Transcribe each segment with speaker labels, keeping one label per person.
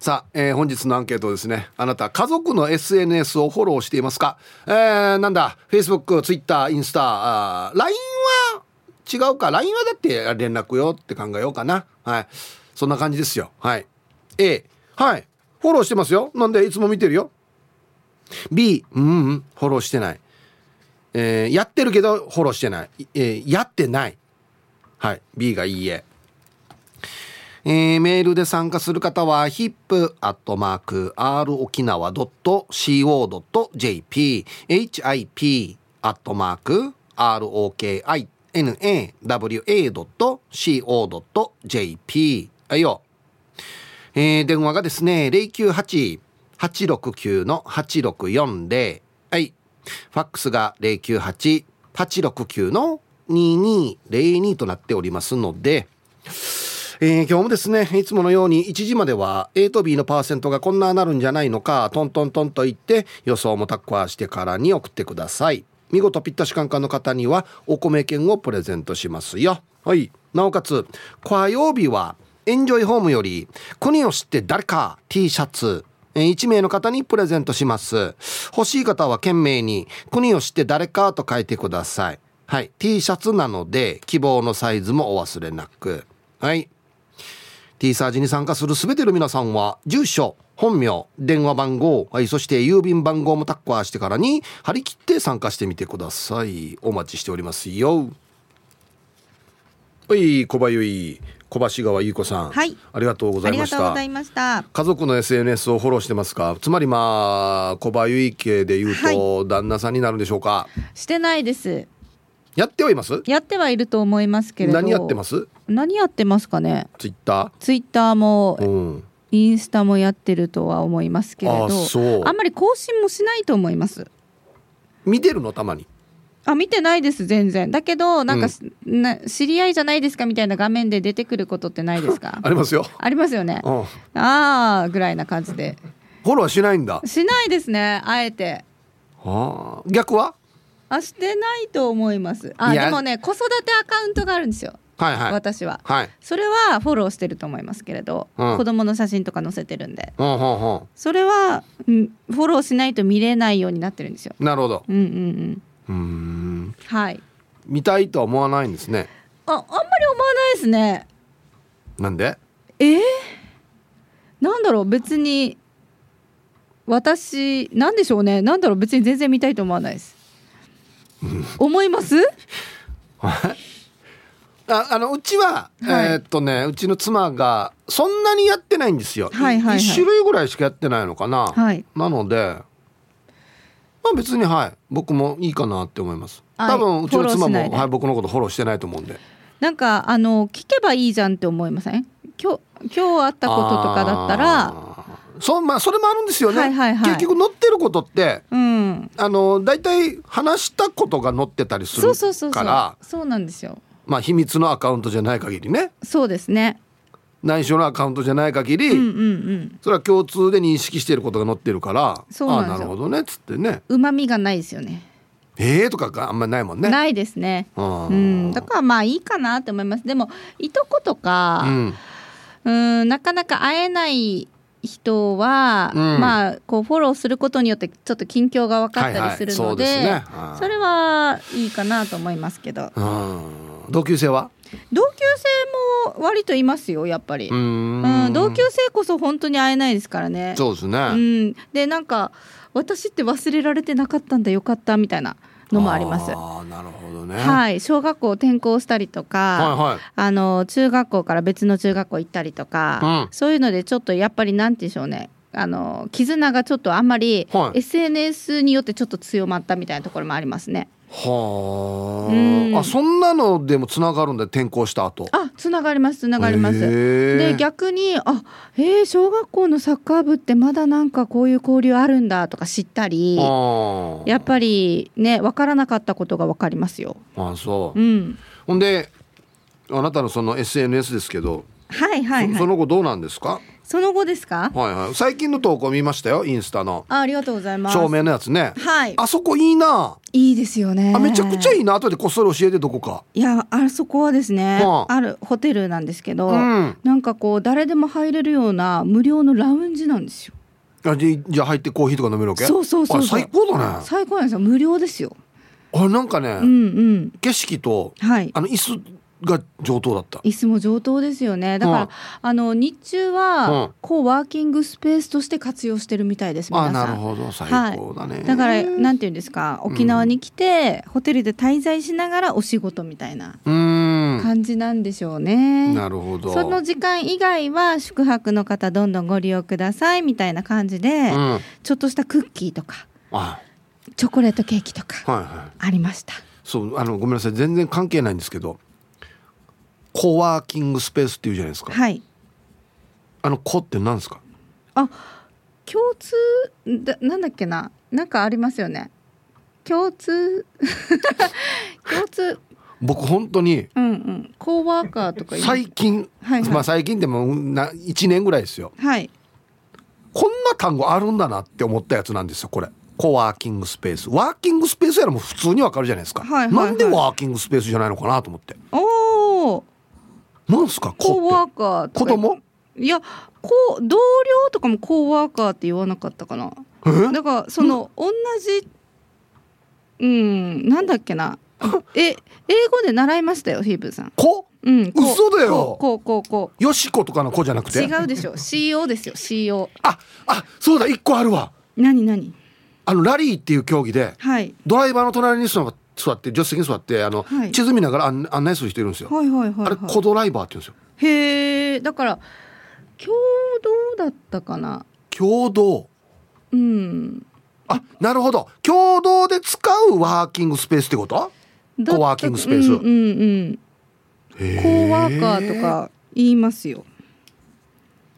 Speaker 1: さあ、えー、本日のアンケートですね。あなた、家族の SNS をフォローしていますか？えー、なんだ、Facebook、Twitter、インスタ、LINE は違うか？LINE はだって連絡よって考えようかな。はい。そんな感じですよ。はい。A、はい。フォローしてますよ。なんで、いつも見てるよ。B、うん、うん、フォローしてない。えー、やってるけど、フォローしてない。えー、やってない。はい。B がいいえ。えー、メールで参加する方は hip.r 沖縄 .co.jp hip アットマーク ROKINAWA.co.jp はいよ。えー、電話がですね、098-869-8640。はい。ファックスが098-869の2202となっておりますので、えー、今日もですね、いつものように1時までは A と B のパーセントがこんななるんじゃないのか、トントントンと言って予想もタッカーしてからに送ってください。見事ぴったしカンカンの方にはお米券をプレゼントしますよ。はい。なおかつ、火曜日はエンジョイホームより国を知って誰か T シャツ、1名の方にプレゼントします。欲しい方は懸命に国を知って誰かと書いてください。はい。T シャツなので希望のサイズもお忘れなく。はい。T サージに参加する全ての皆さんは住所本名電話番号、はい、そして郵便番号もタッカーしてからに張り切って参加してみてください。お待ちしておりますよ。はい小林ゆ小橋川優子さん、
Speaker 2: はい、
Speaker 1: ありがとうございました。家族の SNS をフォローしてますか？つまりまあ小林家で言うと、はい、旦那さんになるんでしょうか？
Speaker 2: してないです
Speaker 1: やってはいます？
Speaker 2: やってはいると思いますけれど。
Speaker 1: 何やってます？
Speaker 2: 何やってますかね？
Speaker 1: ツイッター？
Speaker 2: ツイッターも、うん、インスタもやってるとは思いますけれど。あんまり更新もしないと思います。
Speaker 1: 見てるの？たまに。
Speaker 2: あ見てないです全然。だけどなんか、うん、な知り合いじゃないですかみたいな画面で出てくることってないですか？
Speaker 1: ありますよ。
Speaker 2: ありますよね、うん、ああぐらいな感じで。
Speaker 1: フォローしないんだ。
Speaker 2: しないですねあえて。
Speaker 1: はあ逆は？
Speaker 2: あしてないと思います。あでもね子育てアカウントがあるんですよ。
Speaker 1: はいはい、
Speaker 2: 私は、
Speaker 1: はい、
Speaker 2: それはフォローしてると思いますけれど、うん、子供の写真とか載せてるんで、
Speaker 1: うんうんうん、
Speaker 2: それは、うん、フォローしないと見れないようになってるんですよ。
Speaker 1: なるほど。
Speaker 2: うんうん
Speaker 1: うん。うん。
Speaker 2: はい。
Speaker 1: 見たいとは思わないんですね。
Speaker 2: ああんまり思わないですね。
Speaker 1: なんで？
Speaker 2: え？ー、なんだろう別に私なんでしょうね。なんだろう別に全然見たいと思わないです思います？
Speaker 1: ああのうちは、はい、えー、っとねうちの妻がそんなにやってないんですよ、
Speaker 2: はいはいはい、
Speaker 1: 1種類ぐらいしかやってないのかな、
Speaker 2: はい、
Speaker 1: なのでまあ別にはい僕もいいかなって思います。多分うちの妻も、はい、僕のことフォローしてないと思うんで。
Speaker 2: なんかあの聞けばいいじゃんって思いません？今日今日あったこととかだったら
Speaker 1: そまあそれもあるんですよね、はいはいはい、結局載ってることって、
Speaker 2: うん、
Speaker 1: あの大体話したことが載ってたりするから
Speaker 2: そうなんですよ。
Speaker 1: まあ秘密のアカウントじゃない限りね。
Speaker 2: そうですね。
Speaker 1: 内緒のアカウントじゃない限り、うんうんうん、それは共通で認識していることが載ってるから
Speaker 2: そうな
Speaker 1: あなるほどねっつってね。
Speaker 2: うまみがないですよね。
Speaker 1: えー？とかがあんまりないもんね。
Speaker 2: ないですね。うん。だからまあいいかなって思います。でもいとことか、うん、んなかなか会えない人は、うん、まあこうフォローすることによってちょっと近況が分かったりするのではいはい。そね、それはいいかなと思いますけど。
Speaker 1: 同級生は？
Speaker 2: 同級生も割といますよやっぱり。うん同級生こそ本当に会えないですからね。
Speaker 1: そうですね、
Speaker 2: うん、でなんか私って忘れられてなかったんだよかったみたいなのもあります。
Speaker 1: あなるほどね。
Speaker 2: はい。小学校転校したりとか、はいはい、あの中学校から別の中学校行ったりとか、うん、そういうのでちょっとやっぱりなんて言うんでしょうね。あの絆がちょっとあんまり SNS によってちょっと強まったみたいなところもありますね。
Speaker 1: はあ、うん、あそんなのでもつながるんだ転校した後。
Speaker 2: あつながりますつながります。で逆にあえー、小学校のサッカー部ってまだなんかこういう交流あるんだとか知ったりやっぱりね分からなかったことが分かりますよ。
Speaker 1: あそう、
Speaker 2: うん、
Speaker 1: ほんであなたのその SNS ですけど
Speaker 2: はいはいはい。
Speaker 1: そその後どうなんですか？
Speaker 2: その後ですか？
Speaker 1: はいはい。最近の投稿見ましたよインスタの。
Speaker 2: あありがとうございます。
Speaker 1: 照明のやつね。
Speaker 2: はい。
Speaker 1: あそこいいな。い
Speaker 2: いですよね。
Speaker 1: あめちゃくちゃいいな。後でこっそり教えてどこか。
Speaker 2: いやあそこはですね、
Speaker 1: はあ。
Speaker 2: あるホテルなんですけど、
Speaker 1: うん。
Speaker 2: なんかこう誰でも入れるような無料のラウンジなんですよ。
Speaker 1: あじじゃあ入ってコーヒーとか飲めるわけ？
Speaker 2: そうそうそう
Speaker 1: 最高だね。
Speaker 2: 最高なんですよ。無料ですよ。
Speaker 1: あなんかね、
Speaker 2: うんうん。
Speaker 1: 景色と
Speaker 2: はい。
Speaker 1: あの椅子が上等だった。
Speaker 2: 椅子も上等ですよね。だから、
Speaker 1: うん。
Speaker 2: あの日中
Speaker 1: うん。
Speaker 2: はこうワーキングスペースとして活用してるみたいです皆さん。
Speaker 1: あなるほど。最高だね、
Speaker 2: だからなんていうんですか？沖縄に来て、ホテルで滞在しながらお仕事みたいな感じなんでしょうね。
Speaker 1: なるほど。
Speaker 2: その時間以外は宿泊の方どんどんご利用くださいみたいな感じで、
Speaker 1: うん。
Speaker 2: ちょっとしたクッキーとか
Speaker 1: あ。
Speaker 2: チョコレートケーキとか
Speaker 1: はいはい。
Speaker 2: ありました。
Speaker 1: そうあのごめんなさい。全然関係ないんですけどコワーキングスペースっていうじゃないですか。
Speaker 2: はい。
Speaker 1: あの「コ」って何ですか？
Speaker 2: あ共通だなんだっけな？なんかありますよね。共通？共通。
Speaker 1: 僕本当に
Speaker 2: うんうん。コーワーカーとか言います。
Speaker 1: 最近、
Speaker 2: はいはい。
Speaker 1: まあ最近でもな1年ぐらいですよ。
Speaker 2: はい。
Speaker 1: こんな単語あるんだなって思ったやつなんですよこれ。コワーキングスペース。ワーキングスペースやらもう普通にわかるじゃないですか、
Speaker 2: はいはいはい。
Speaker 1: なんでワーキングスペースじゃないのかなと思って。
Speaker 2: おお
Speaker 1: なんすか
Speaker 2: コーワーカー
Speaker 1: 子供？
Speaker 2: いやこう同僚とかもコーワーカーって言わなかったかな。
Speaker 1: え？
Speaker 2: だからその同じうんなんだっけな。え英語で習いましたよヒープーさん。
Speaker 1: コ
Speaker 2: う？んこう。
Speaker 1: 嘘だよ。
Speaker 2: こうこうこう。
Speaker 1: よしことかの子じゃなくて？
Speaker 2: 違うでしょ。CO ですよ CO
Speaker 1: ああそうだ一個あるわ。
Speaker 2: 何何？
Speaker 1: あのラリーっていう競技で
Speaker 2: はい。
Speaker 1: ドライバーの隣に座座って助手席に座ってあの、
Speaker 2: はい。
Speaker 1: 地図見ながら案案内する人いるんですよ、
Speaker 2: はいはいはい、
Speaker 1: あれ
Speaker 2: はい、
Speaker 1: コドライバーって言うんですよ。
Speaker 2: へえだから共同だったかな？
Speaker 1: 共同。
Speaker 2: うん。
Speaker 1: あなるほど。共同で使うワーキングスペースってこと？コワーキングスペース。
Speaker 2: うんうんうん
Speaker 1: へ
Speaker 2: コーワーカーとか言いますよ。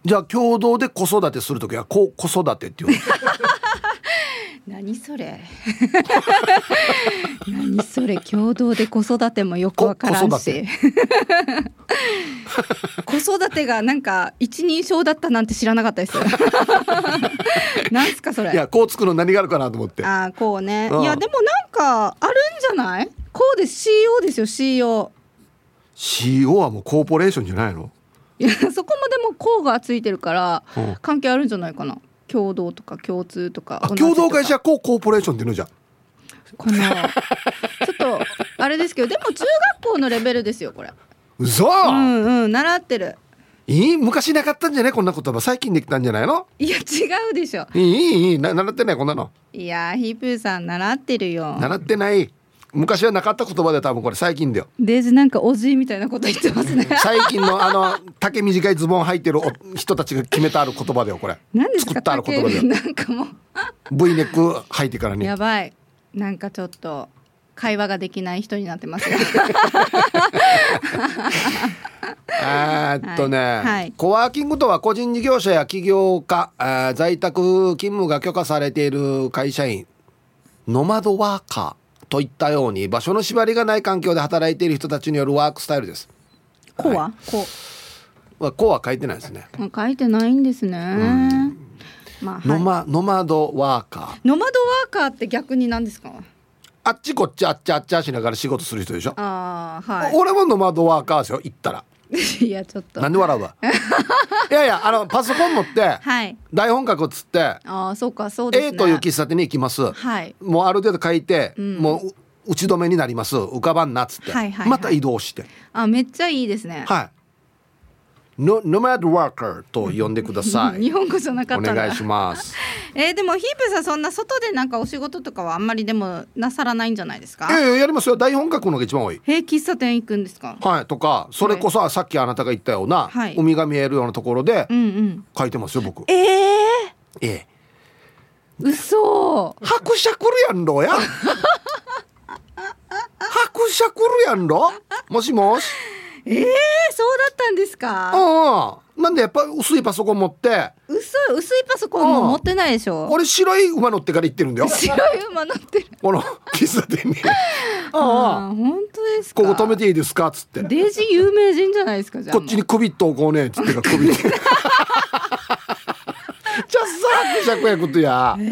Speaker 1: じゃあ共同で子育てする時はこ子育てっていうの？
Speaker 2: 何それ？何それ？共同で子育てもよくわからん
Speaker 1: こ
Speaker 2: し。子育てがなんか一人称だったなんて知らなかったです なんすかそれ？
Speaker 1: いやこうつくの何があるかなと思って。
Speaker 2: ああこうね。
Speaker 1: うん。
Speaker 2: いやでもなんかあるんじゃない？こうです。CO ですよ CO
Speaker 1: CO はもうコーポレーションじゃないの？
Speaker 2: いやそこもでもこうがついてるから
Speaker 1: うん。
Speaker 2: 関係あるんじゃないかな共同とか共通とか
Speaker 1: あ共同会社コーコーポレーションっていうのじゃん。
Speaker 2: かなちょっとあれですけどでも中学校のレベルですよこれ。
Speaker 1: 嘘、
Speaker 2: うんうん習ってる。
Speaker 1: いい？昔なかったんじゃないこんな言葉。最近できたんじゃないの？
Speaker 2: いや違うでしょ。
Speaker 1: いい？いい？いい？な習ってない？こんなの？
Speaker 2: いやヒープーさん習ってるよ。
Speaker 1: 習ってない昔はなかった言葉で多分これ最近だよ。
Speaker 2: デージなんかおじいみたいなこと言ってますね。
Speaker 1: 最近のあの丈短いズボン履いてるお人たちが決めたある言葉だよこれ。
Speaker 2: 何ですか？
Speaker 1: 作ったある言葉だよ。
Speaker 2: なんかも
Speaker 1: V ネック履いてから
Speaker 2: う
Speaker 1: ね
Speaker 2: やばい。なんかちょっと会話ができない人になってますよ。
Speaker 1: えーっとね、
Speaker 2: はい。はい。
Speaker 1: コワーキングとは個人事業者や起業家、えー在宅勤務が許可されている会社員。ノマドワーカーといったように場所の縛りがない環境で働いている人たちによるワークスタイルです。
Speaker 2: こうは？こ
Speaker 1: まあ、こうは書いてないですね。
Speaker 2: う書いてないんですね。まあはい。
Speaker 1: ノマノマドワーカー。
Speaker 2: ノマドワーカーって逆に何ですか？
Speaker 1: あっちこっちあっちあっちあしながら仕事する人でしょ、
Speaker 2: ああは
Speaker 1: 俺もノマドワーカーですよ行ったら
Speaker 2: い いやちょっと。
Speaker 1: なんで笑うわ？いやいやあのパソコン持って
Speaker 2: はい。
Speaker 1: 台本書くっつって
Speaker 2: ああそうかそうですね。
Speaker 1: A という喫茶店に行きます、
Speaker 2: はい。
Speaker 1: もうある程度書いて、
Speaker 2: ん。
Speaker 1: もう打ち止めになります。浮かばんなっつって、
Speaker 2: はいはいはい。
Speaker 1: また移動して。
Speaker 2: あめっちゃいいですね。
Speaker 1: はいノノマドワーカーと呼んでください。
Speaker 2: 日本語じゃなかったな
Speaker 1: お願いします。
Speaker 2: えーでもヒープさんそんな外でなんかお仕事とかはあんまりでもなさらないんじゃないですか？
Speaker 1: いやいややりますよ。台本書くのが一番多い。
Speaker 2: えー喫茶店行くんですか？
Speaker 1: はいとかそれこそさっきあなたが言ったような、
Speaker 2: はい。
Speaker 1: 海が見えるようなところで書いてますよ僕。
Speaker 2: ええ
Speaker 1: ええ。
Speaker 2: ー、嘘。
Speaker 1: 伯爵るやんろや。伯爵るやんろ？もしもし？
Speaker 2: えー、そうだったんですか？
Speaker 1: ああなんでやっぱ薄いパソコン持って。
Speaker 2: 薄い薄いパソコンも持ってないでしょ？
Speaker 1: 俺白い馬乗ってから行ってるんだよ。
Speaker 2: 白い馬乗ってる。
Speaker 1: この喫茶店に
Speaker 2: ああ本当ですか？
Speaker 1: ここ止めていいですか？っつって。
Speaker 2: デジ有名人じゃないですかじゃあ。
Speaker 1: こっちに首っとこうねっつってか首じゃさくしゃくやことや。え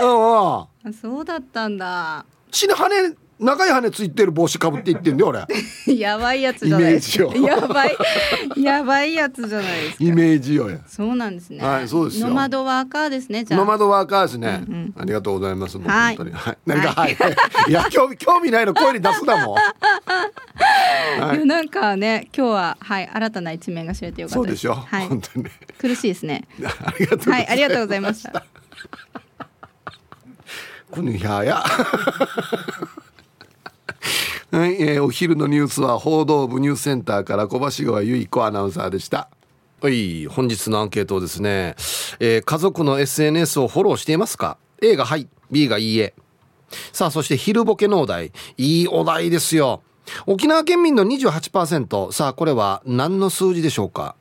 Speaker 2: えー、うんそうだったんだ。
Speaker 1: 死ぬ羽長い羽ついてる帽子かぶっていってんだよ俺。
Speaker 2: やばいやつじゃない。ですかやばい。やばいやつじゃないですか。
Speaker 1: イメージよや。
Speaker 2: そうなんですね。
Speaker 1: はいそうですよ。
Speaker 2: ノマドワーカーですねじゃ
Speaker 1: ノマドワーカーですね、うんうん、ありがとうございますはい、本当に。はい。何かはい、はい、いや興味興味ないの声に出すだもん、
Speaker 2: はい、なんかね今日ははい新たな一面が知れてよかった
Speaker 1: そうでしょ。はい。本当に。
Speaker 2: 苦しいですね。
Speaker 1: ありがとう
Speaker 2: はいありがとうございました。
Speaker 1: このやや。はい、えー、お昼のニュースは報道部ニュースセンターから小橋川由衣子アナウンサーでした。はい本日のアンケートですね、えー、家族の SNS をフォローしていますか？A がはい B がいいえ。さあそして昼ボケのお題。いいお題ですよ。沖縄県民の28%さあこれは何の数字でしょうか？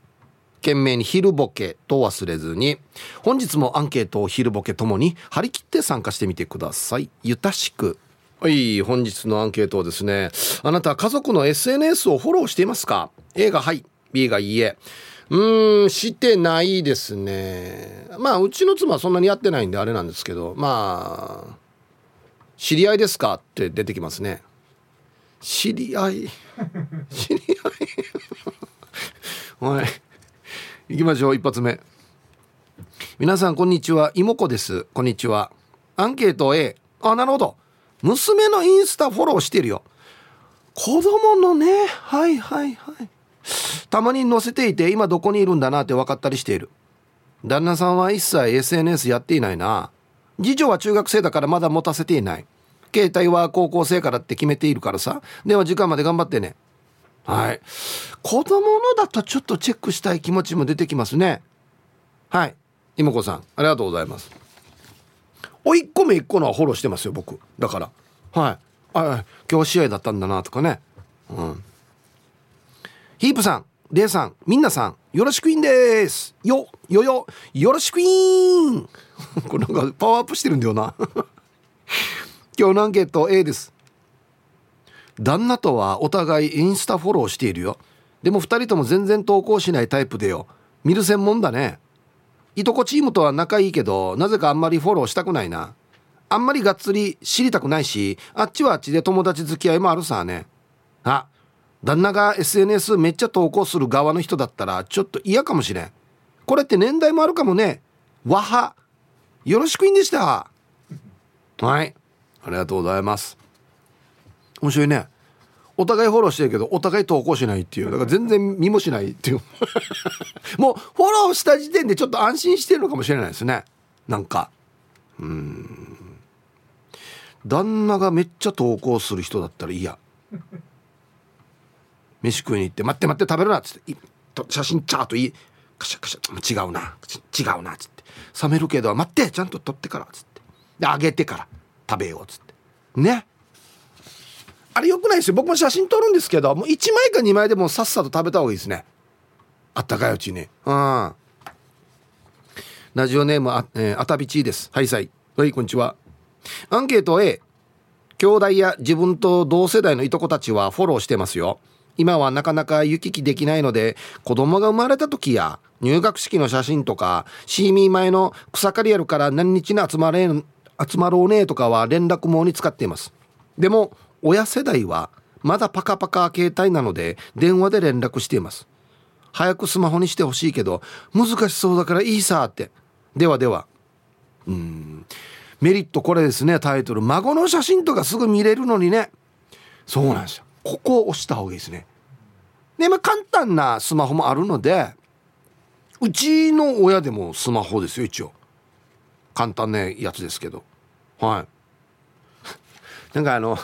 Speaker 1: 懸命に昼ボケと忘れずに。本日もアンケートを昼ボケともに張り切って参加してみてください。ゆたしく。はい本日のアンケートをですねあなた家族の SNS をフォローしていますか？A がはい B がいいえ。うーんしてないですね。まあうちの妻はそんなにやってないんであれなんですけどまあ知り合いですか？って出てきますね。知り合い？知り合い？はい行きましょう一発目。皆さんこんにちは。妹子です。こんにちは。アンケート A あなるほど娘のインスタフォローしてるよ。子供のね。はいはいはい。たまに載せていて今どこにいるんだなって分かったりしている。旦那さんは一切 SNS やっていないな。次女は中学生だからまだ持たせていない。携帯は高校生からって決めているからさ。では時間まで頑張ってね。はい。子供のだとちょっとチェックしたい気持ちも出てきますね。はい。妹子さんありがとうございます。おいっ子めいっ子のはフォローしてますよ僕。だから。はい。あ今日試合だったんだなとかね。うん。ヒープさんレイさんみんなさんよろしくいんです。よよよよろしくいん。これなんかパワーアップしてるんだよな。今日のアンケート A です。旦那とはお互いインスタフォローしているよ。でも2人とも全然投稿しないタイプでよ。見る専門だね。いとこチームとは仲いいけどなぜかあんまりフォローしたくないな。あんまりがっつり知りたくないしあっちはあっちで友達付き合いもあるさね。あ旦那が SNS めっちゃ投稿する側の人だったらちょっと嫌かもしれん。これって年代もあるかもね。わは。よろしくいんでした。はい。ありがとうございます。面白いね。お互いフォローしてるけどお互い投稿しないっていう。だから全然見もしないっていう。もうフォローした時点でちょっと安心してるのかもしれないですね。なんか。うん。旦那がめっちゃ投稿する人だったら嫌。飯食いに行って「待って待って食べるな」っつって写真チャートいいカシャカシャ違うな。違うなっつって。冷めるけど待ってちゃんと撮ってからっつって。であげてから食べようっつって。ね。っあれよくないですよ。僕も写真撮るんですけどもう1枚か2枚でもさっさと食べた方がいいですね。あったかいうちに。うん。ラジオネームあ、えー、あたびちです。はいさい。はいこんにちは。アンケート A 兄弟や自分と同世代のいとこたちはフォローしてますよ。今はなかなか行き来できないので子供が生まれた時や入学式の写真とかシーミー前の草刈りやるから何日に集まれ集まろうねとかは連絡網に使っています。でも親世代はまだパカパカ携帯なので電話で連絡しています。早くスマホにしてほしいけど難しそうだからいいさって。ではでは。うん。メリットこれですね。タイトル。孫の写真とかすぐ見れるのにね。そうなんですよ。ここを押した方がいいですね。でまあ簡単なスマホもあるのでうちの親でもスマホですよ一応。簡単なやつですけど。はい。なんかあの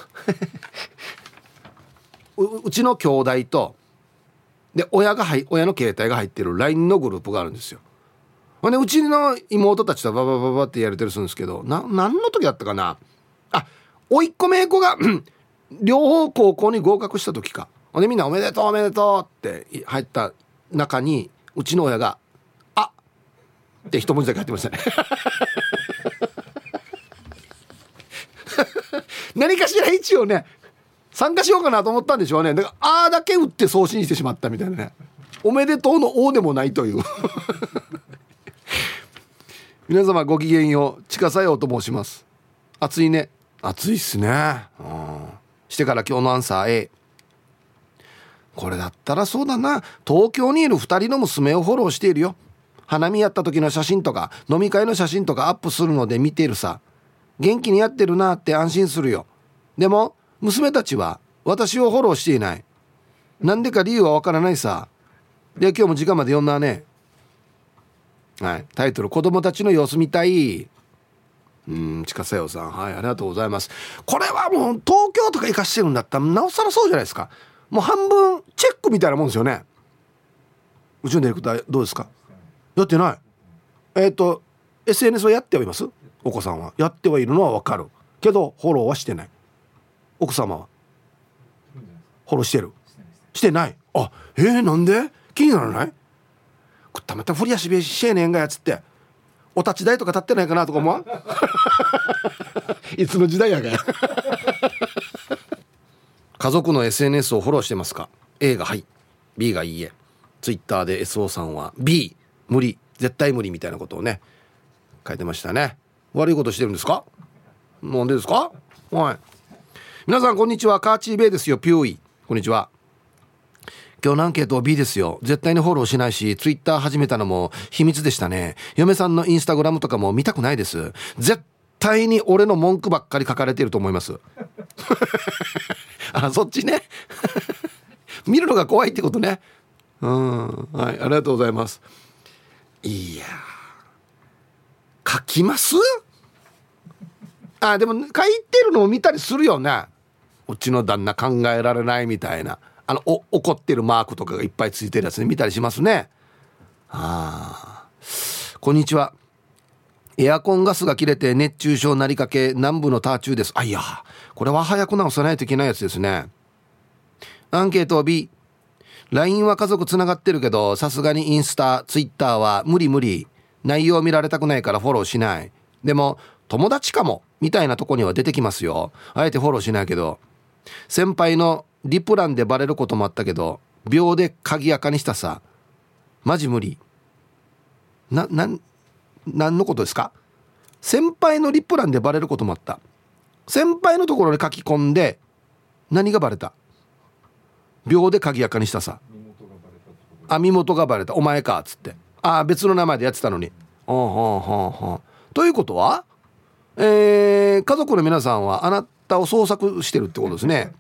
Speaker 1: うちの兄弟とで親が入親の携帯が入ってる LINE のグループがあるんですよ。ほんでうちの妹たちとババババってやれてるするんですけどな何の時だったかなあおっ子めい子が両方高校に合格した時かほんでみんな「おめでとうおめでとう」って入った中にうちの親が「あっって一文字だけ入ってましたね何かしら一応ね参加しようかなと思ったんでしょうね。だから「あ」だけ打って送信してしまったみたいなね。おめでとうの「お」でもないという。皆様ごきげんよう近さようと申します。暑いね。暑いっすね。うん。してから今日のアンサー A これだったらそうだな。東京にいる2人の娘をフォローしているよ。花見やった時の写真とか飲み会の写真とかアップするので見てるさ元気にやってるなって安心するよ。でも娘たちは私をフォローしていない。なんでか理由はわからないさ。で今日も時間まで読んだね。はい。タイトル「子供たちの様子見たい」うん近瀬よさん。はいありがとうございます。これはもう東京とか行かしてるんだったらなおさらそうじゃないですか。もう半分チェックみたいなもんですよね。うちのディレクターどうですか？やってない。えっ、ー、と SNS はやってはいます？お子さんはやってはいるのはわかる。けどフォローはしてない。奥様は。フォローしてる。してない。あえー、なんで？気にならない？くったまた振り足べしえねんがやつって。お立ち台とか立ってないかなとか思わん？いつの時代やがや。家族の SNS をフォローしてますか？A がはい。B がいいえ。Twitter で SO さんは B 無理。絶対無理みたいなことをね書いてましたね悪いことしてるんですか？なんでですか？はい。皆さんこんにちは。カーチーベイですよ。ピューイ。こんにちは。今日のアンケート B ですよ。絶対にフォローしないしツイッター始めたのも秘密でしたね。嫁さんのインスタグラムとかも見たくないです。絶対に俺の文句ばっかり書かれてると思います。あそっちね。見るのが怖いってことね。うん。はい。ありがとうございます。いや書きます？あでも書いてるのを見たりするよね。うちの旦那考えられないみたいな。あのお怒ってるマークとかがいっぱいついてるやつね見たりしますね。ああ。こんにちは。エアコンガスが切れて熱中症なりかけ南部のターチューです。あいや。これは早く直さないといけないやつですね。アンケートを B LINE は家族つながってるけどさすがにインスタ Twitter は無理無理。内容見られたくないからフォローしない。でも友達かも。みたいなとこには出てきますよ。あえてフォローしないけど。先輩のリプランでバレることもあったけど秒で鍵垢にしたさ。マジ無理。なな何のことですか？先輩のリプランでバレることもあった。先輩のところに書き込んで何がバレた？秒で鍵垢にしたさ。あ身元がバレた。お前かっつって。ああ別の名前でやってたのに。ほんほんほんほんということはえー、家族の皆さんはあなたを捜索してるってことですね。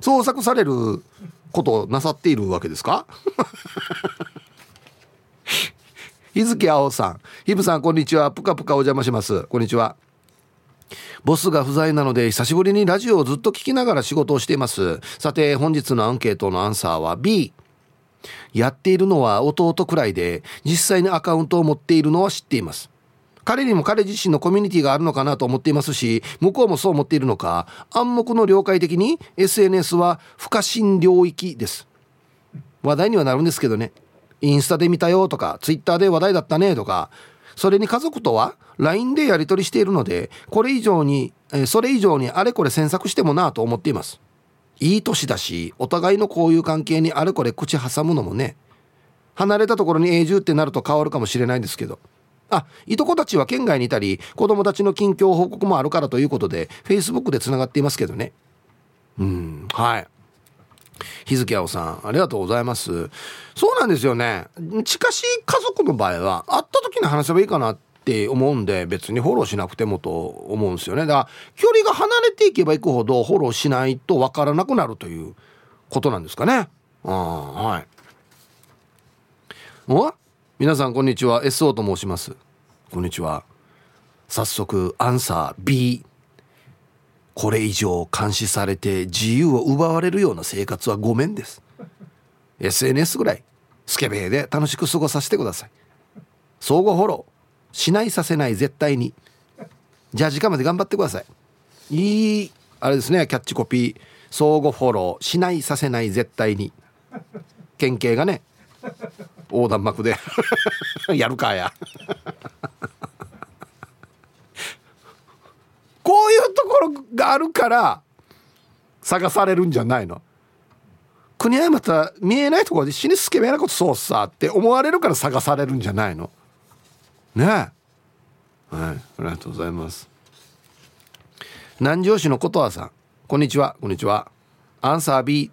Speaker 1: 捜索されることをなさっているわけですか？日付青さん。ひぶさんこんにちは。ぷかぷかお邪魔します。こんにちは。ボスが不在なので久しぶりにラジオをずっと聞きながら仕事をしています。さて本日のアンケートのアンサーは B やっているのは弟くらいで実際にアカウントを持っているのは知っています。彼にも彼自身のコミュニティがあるのかなと思っていますし向こうもそう思っているのか暗黙の了解的に SNS は不可侵領域です。話題にはなるんですけどね。インスタで見たよとかツイッターで話題だったねとかそれに家族とは LINE でやり取りしているのでこれ以上にそれ以上にあれこれ詮索してもなと思っています。いい年だしお互いのこういう関係にあれこれ口挟むのもね。離れたところに永住ってなると変わるかもしれないんですけど。あいとこたちは県外にいたり子供たちの近況報告もあるからということで Facebook でつながっていますけどね。うんはい。日付青さんありがとうございます。そうなんですよね。近しい家族の場合は会った時に話せばいいかなって思うんで別にフォローしなくてもと思うんですよね。だから距離が離れていけばいくほどフォローしないと分からなくなるということなんですかね。あはい。お皆さんこんにちは。SO と申します。こんにちは。早速アンサー B これ以上監視されて自由を奪われるような生活はごめんです。SNS ぐらい。スケベで楽しく過ごさせてください。相互フォローしないさせない絶対に。じゃあ時間まで頑張ってください。いいあれですね。キャッチコピー。相互フォローしないさせない絶対に。県警がね。横断幕で。やるかや。こういうところがあるから探されるんじゃないの。国はまた見えないところで死にスケベなことそうさって思われるから探されるんじゃないの。ねえ。はい。ありがとうございます。南城市のことわさん。こんにちは。こんにちは。アンサー B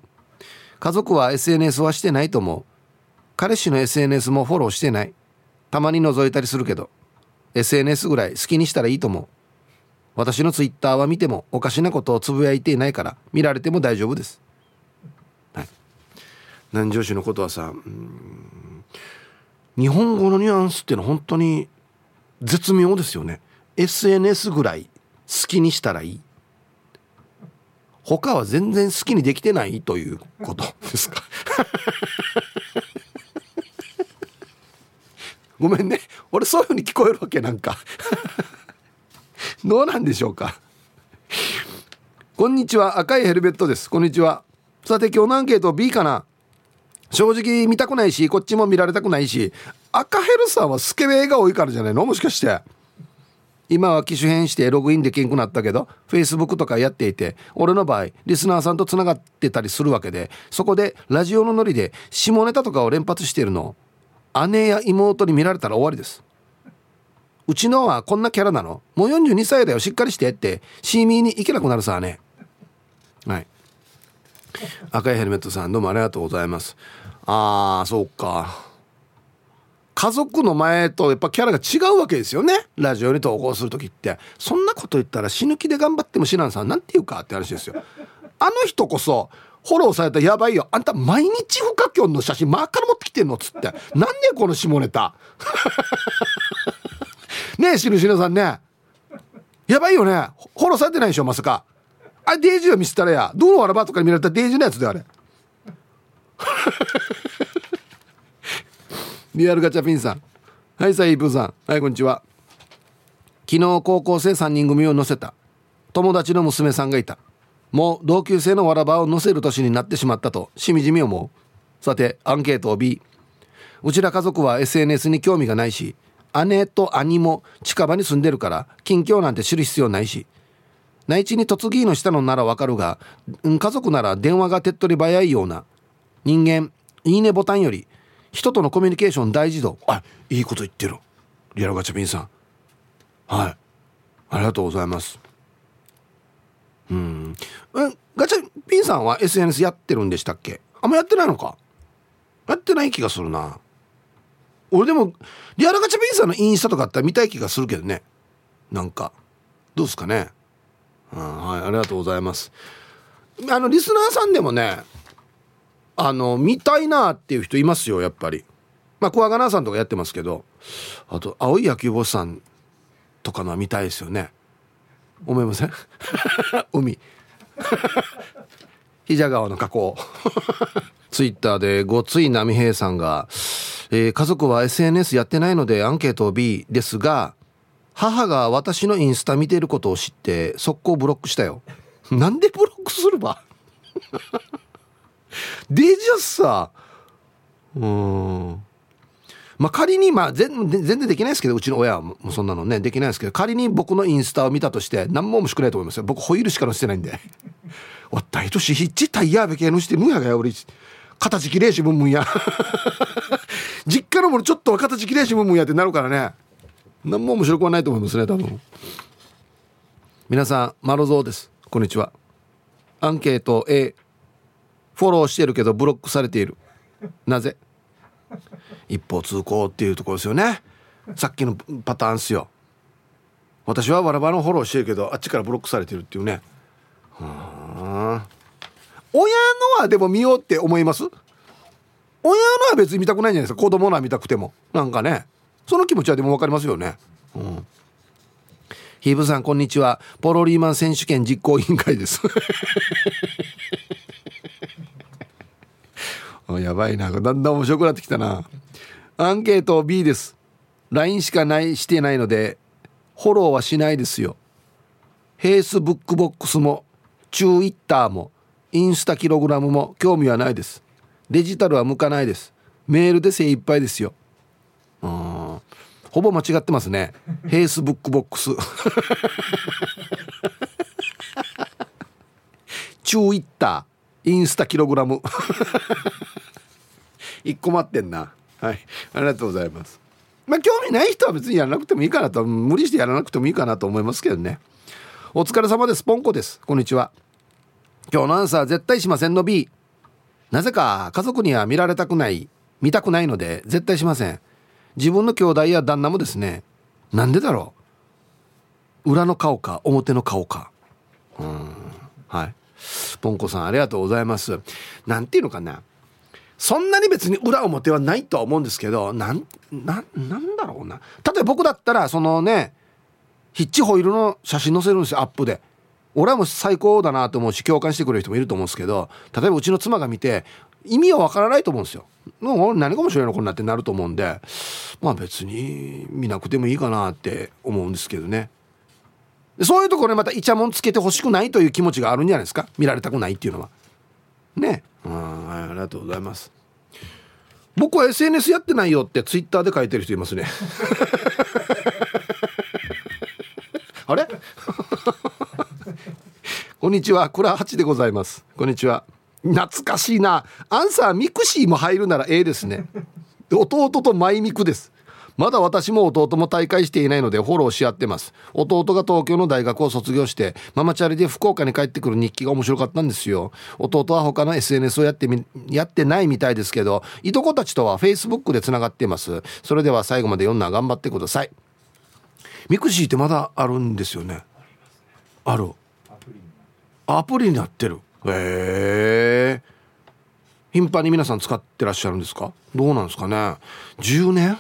Speaker 1: 家族は SNS はしてないと思う。彼氏の SNS もフォローしてない。たまに覗いたりするけど SNS ぐらい好きにしたらいいと思う。私のツイッターは見てもおかしなことをつぶやいていないから見られても大丈夫です、はい、南城市のことはさ日本語のニュアンスっていうのは本当に絶妙ですよね。SNS ぐらい好きにしたらいい。他は全然好きにできてないということですか？ごめんね。俺そういうふうに聞こえるわけなんか。どうなんでしょうか。こんにちは。赤いヘルメットです。こんにちは。さて今日のアンケート B かな。正直見たくないしこっちも見られたくないし赤ヘルさんはスケベが多いからじゃないの？もしかして。今は機種変してログインできんくなったけど Facebook とかやっていて俺の場合リスナーさんとつながってたりするわけでそこでラジオのノリで下ネタとかを連発してるの。姉や妹に見られたら終わりです。うちのはこんなキャラなの？もう42歳だよ。しっかりしてって。シーミーに行けなくなるさねはい。赤いヘルメットさんどうもありがとうございます。あーそうか。家族の前とやっぱキャラが違うわけですよね。ラジオに投稿する時って。そんなこと言ったら死ぬ気で頑張っても知らんさ。んなんて言うかって話ですよ。あの人こそフォローされたやばいよ。あんた毎日不可教の写真真っから持ってきてんのっつって。なんでこの下ネタ。ねえ死ぬ死ぬさんね。やばいよね。フォローされてないでしょまさか。あれデイジーを見せたらや。どのわらばとかに見られたデイジーのやつであれ。リアルガチャピンさん。はいサイブーさん。はいこんにちは。昨日高校生3人組を乗せた。友達の娘さんがいた。もう同級生のわらばを乗せる年になってしまったとしみじみ思う。さてアンケートを B うちら家族は SNS に興味がないし姉と兄も近場に住んでるから近況なんて知る必要ないし。内地に嫁ぎのしたのならわかるが家族なら電話が手っ取り早いような。人間いいねボタンより人とのコミュニケーション大事度あいいこと言ってる。リアルガチャピンさん。はい。ありがとうございます。うん。ガチャピンさんは SNS やってるんでしたっけ？あんまやってないのか？やってない気がするな。俺でもリアルガチャピンさんのインスタとかあったら見たい気がするけどね。なんか。どうですかね、うん、はいありがとうございます。あのリスナーさんでもねあの見たいなっていう人いますよやっぱり。まあクワガナーさんとかやってますけど。あと青い野球帽子さんとかのは見たいですよね。思いません？海。比嘉川の河口 ツイッターでごつい波平さんが、えー、家族は SNS やってないのでアンケートを B ですが母が私のインスタ見てることを知って速攻ブロックしたよ。なんでブロックするば？デジャスさ。うん。まあ仮にまあ全全然できないですけどうちの親はもうそんなのねできないですけど仮に僕のインスタを見たとして何も面白くないと思いますよ。僕ホイールしか載せてないんで「わったいとしひっちタイヤべけのしてぬやがや俺形きれいしぶんむんや。実家のものちょっとは形きれいしぶんむんやってなるからね。何も面白くはないと思いますね多分。皆さんマロゾウです。こんにちは。アンケート A フォローしてるけどブロックされている。なぜ？一方通行っていうところですよね。さっきのパターンっすよ。私はわらばのフォローしてるけどあっちからブロックされてるっていうね。は親のはでも見ようって思います？親のは別に見たくないんじゃないですか。子供のは見たくても。なんかね。その気持ちはでも分かりますよね。うん。ヒーブさんこんにちは。ポロリーマン選手権実行委員会です。やばいな。だんだん面白くなってきたな。アンケート B です。LINE しかないしてないのでフォローはしないですよ。フェイスブックボックスもチューイッターもインスタキログラムも興味はないです。デジタルは向かないです。メールで精一杯ですよ。うんほぼ間違ってますね。フェイスブックボックス。チューイッターインスタキログラム。一個待ってんな。はい。ありがとうございます。まあ興味ない人は別にやらなくてもいいかなと無理してやらなくてもいいかなと思いますけどね。お疲れ様です。ポンコです。こんにちは。今日のアンサー絶対しませんの B なぜか家族には見られたくない。見たくないので絶対しません。自分の兄弟や旦那もですね。なんでだろう。裏の顔か表の顔か。うん。はい。ポンコさんありがとうございます。なんていうのかな。そんなに別に裏表はないとは思うんですけどなんななんだろうな。例えば僕だったらそのねヒッチホイールの写真載せるんですよアップで。俺はもう最高だなと思うし共感してくれる人もいると思うんですけど例えばうちの妻が見て意味はわからないと思うんですよ。もう何が面白いのこんなってなると思うんでまあ別に見なくてもいいかなって思うんですけどね。そういうところにまたイチャモンつけてほしくないという気持ちがあるんじゃないですか。見られたくないっていうのは。ね。うんありがとうございます。僕は SNS やってないよってツイッターで書いてる人いますね。あれ？こんにちは。倉八でございます。こんにちは。懐かしいな。アンサーミクシーも入るなら A ですね。弟とマイミクですまだ私も弟も退会していないのでフォローし合ってます。弟が東京の大学を卒業してママチャリで福岡に帰ってくる日記が面白かったんですよ。弟は他の SNS をやってみやってないみたいですけどいとこたちとは Facebook でつながっています。それでは最後まで読んだ頑張ってください。ミクシーってまだあるんですよね？ある。アプリになってる。へえ。頻繁に皆さん使ってらっしゃるんですか？どうなんですかね？10年？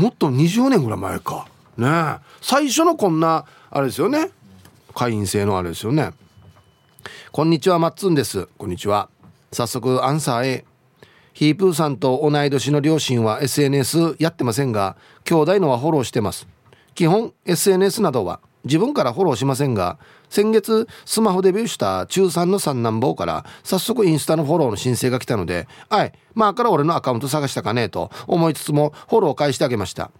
Speaker 1: もっと20年ぐらい前か。ね最初のこんなあれですよね。会員制のあれですよね。こんにちはマッツンです。こんにちは。早速アンサー A ヒープーさんと同い年の両親は SNS やってませんが兄弟のはフォローしてます。基本 SNS などは自分からフォローしませんが先月スマホデビューした中3の三男坊から早速インスタのフォローの申請が来たので「はいまあから俺のアカウント探したかね」と思いつつもフォローを返してあげました。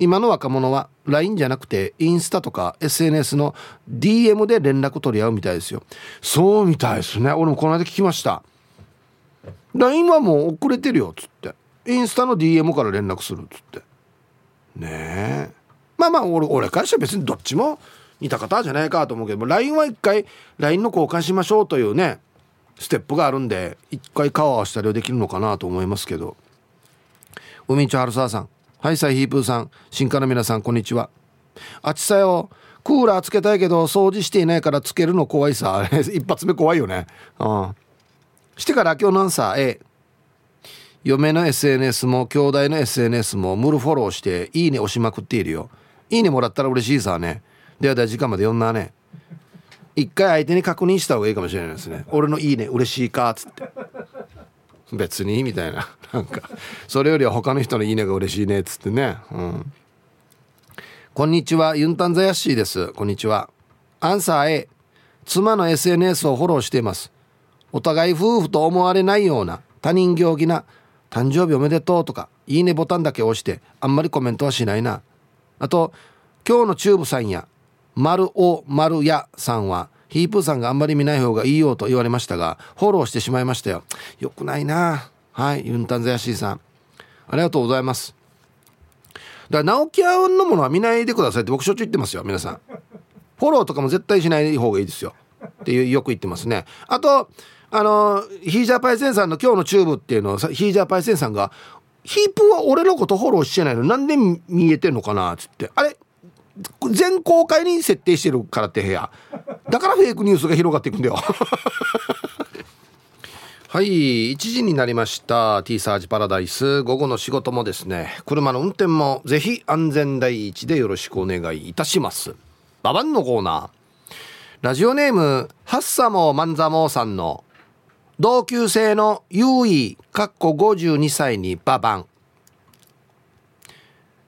Speaker 1: 今の若者は LINE じゃなくてインスタとか SNS の DM で連絡取り合うみたいですよ。そうみたいですね。俺もこの間聞きました。LINE はもう遅れてるよっつって。インスタの DM から連絡するっつって。ねえ。まあまあ俺俺からしたら別にどっちも似た方じゃないかと思うけども LINE は一回 LINE の交換しましょうというねステップがあるんで一回顔合わせたりはできるのかなと思いますけど。海ん春沢さん。はいサイヒープーさん。新家の皆さんこんにちは。あちさよクーラーつけたいけど掃除していないからつけるの怖いさ。一発目怖いよね。うん。してから今日のアンサー A 嫁の SNS も兄弟の SNS もムルフォローしていいね押しまくっているよ。いいねもらったら嬉しいさね。ではでは時間まで読んだね。一回相手に確認した方がいいかもしれないですね。俺のいいね嬉しいかっつって。別にみたいな。なんかそれよりは他の人のいいねが嬉しいねっつってね。うん。こんにちは。ユンタンザヤッシーです。こんにちは。アンサー A 妻の SNS をフォローしています。お互い夫婦と思われないような他人行儀な誕生日おめでとうとかいいねボタンだけ押してあんまりコメントはしないな。あと今日のチューブさんや丸尾丸屋さんはヒープーさんがあんまり見ない方がいいよと言われましたがフォローしてしまいましたよ。よくないな。はいユンタンザヤシーさん。ありがとうございます。だから直樹アンのものは見ないでくださいって僕しょっちゅう言ってますよ皆さん。フォローとかも絶対しない方がいいですよ。っていうよく言ってますね。あとあのヒージャーパイセンさんの今日のチューブっていうのをヒージャーパイセンさんがヒープは俺のことフォローしてないのなんで見えてんのかなっつって。あれ全公開に設定してるからって部屋。だからフェイクニュースが広がっていくんだよ。はい1時になりました。T サージパラダイス。午後の仕事もですね。車の運転もぜひ安全第一でよろしくお願いいたします。ババンのコーナー。ラジオネームハッサモマンザモーさんの同級生のユイかっこ52歳にババン。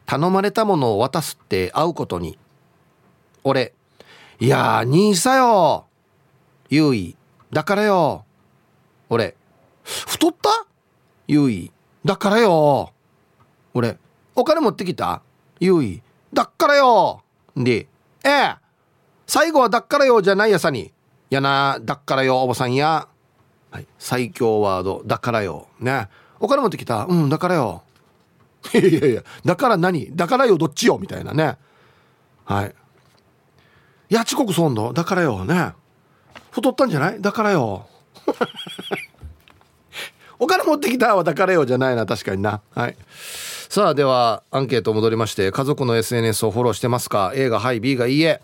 Speaker 1: 頼まれたものを渡すって会うことに。俺いやー兄さよ。ユイだからよ。俺太った？ユイだからよ。俺お金持ってきた？ゆいだからよ。でええ最後はだっからよじゃないやさに。やなだっからよおばさんや。はい。最強ワードだからよ。ね。お金持ってきた。うんだからよ。いやいやいやだから何？だからよどっちよ？みたいなね。はい。いや遅刻そんどだからよ。ね。太ったんじゃない？だからよ。お金持ってきたはだからよ。じゃないな。確かにな。はい。さあではアンケート戻りまして家族の SNS をフォローしてますか？A がはい。B がいいえ。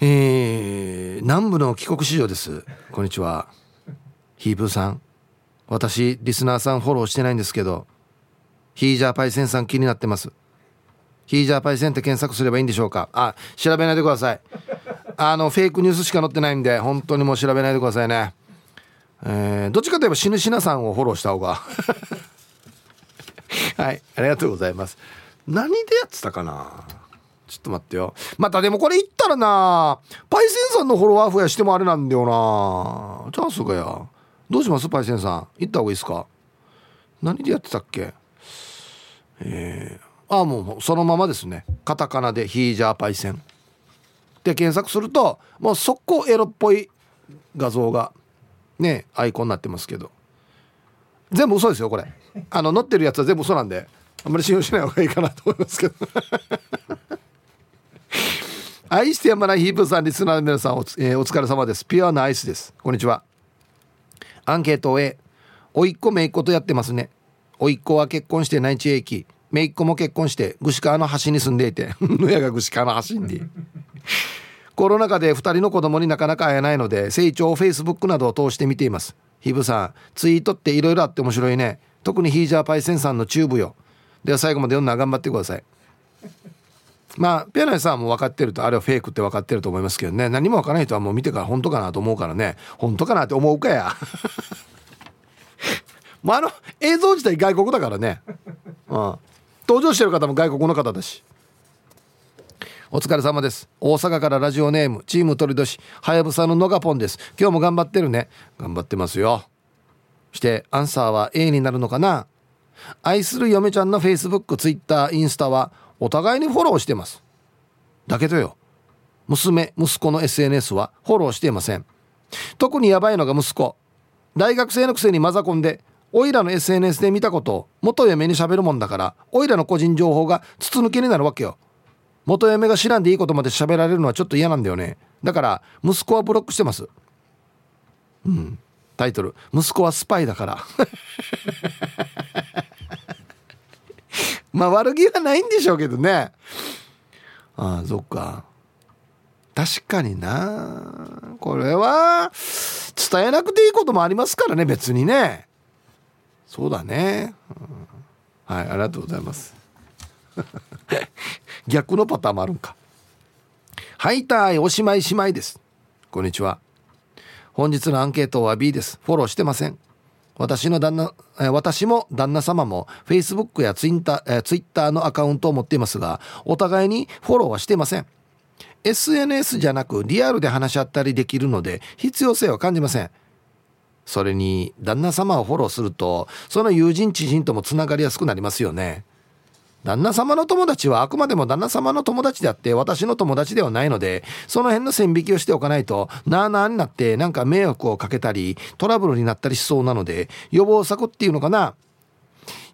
Speaker 1: えー、南部の帰国子女です。こんにちは。ヒープーさん。私リスナーさんフォローしてないんですけどヒージャーパイセンさん気になってます。ヒージャーパイセンって検索すればいいんでしょうか？あ調べないでください。あのフェイクニュースしか載ってないんで本当にもう調べないでくださいね。えー、どっちかといえば死ぬしなさんをフォローした方が。はいありがとうございます。何でやってたかな？ちょっと待ってよ。またでもこれ言ったらなパイセンさんのフォロワー増やしてもあれなんだよな。チャンスがやどうします？パイセンさん。行った方がいいですか？何でやってたっけ？えー、ああもうそのままですね。カタカナでヒージャーパイセン。で検索するともう速攻エロっぽい画像がねアイコンになってますけど。全部嘘ですよこれ。あの載ってるやつは全部嘘なんであんまり信用しない方がいいかなと思いますけど。愛してやまないヒープさんリスナーの皆さんお,、えー、お疲れ様です。ピュアなアイスです。こんにちは。アンケート A おいっ子めいっ子とやってますね。おいっ子は結婚して内地駅めいっ子も結婚して串川の端に住んでいて。野屋が串川の端に。コロナ禍で2人の子供になかなか会えないので成長をフェイスブックなどを通して見ています。ヒブさんツイートっていろいろあって面白いね。特にヒージャーパイセンさんのチューブよ。では最後まで読んだら頑張ってください。まあピアノさんも分かってるとあれはフェイクって分かってると思いますけどね。何も分からない人はもう見てから本当かなと思うからね。本当かなって思うかや。もうあの映像自体外国だからね、うん、登場してる方も外国の方だし。お疲れ様です。大阪からラジオネームチーム鳥年。はやぶさののがぽんです。今日も頑張ってるね。頑張ってますよ。してアンサーは A になるのかな。愛する嫁ちゃんの Facebook、Twitter、インスタはお互いにフォローしてます。だけどよ。娘息子の SNS はフォローしていません。特にヤバいのが息子。大学生のくせにマザコンでおいらの SNS で見たことを元嫁に喋るもんだからおいらの個人情報が筒抜けになるわけよ。元嫁が知らんでいいことまで喋られるのはちょっと嫌なんだよね。だから息子はブロックしてます。うん。タイトル「息子はスパイだから」まあ悪気はないんでしょうけどね。ああそっか。確かにな。これは伝えなくていいこともありますからね別にね。そうだね、はいありがとうございます。逆のパターンもあるんか。はいたいおしまいしまいです。こんにちは。本日のアンケートは B です。フォローしてません。私の旦那私も旦那様も Facebook や Twitter, Twitter のアカウントを持っていますがお互いにフォローはしていません。SNS じゃなくリアルで話し合ったりできるので必要性は感じません。それに旦那様をフォローするとその友人知人ともつながりやすくなりますよね。旦那様の友達はあくまでも旦那様の友達であって私の友達ではないのでその辺の線引きをしておかないとなあなあになってなんか迷惑をかけたりトラブルになったりしそうなので予防策っていうのかな。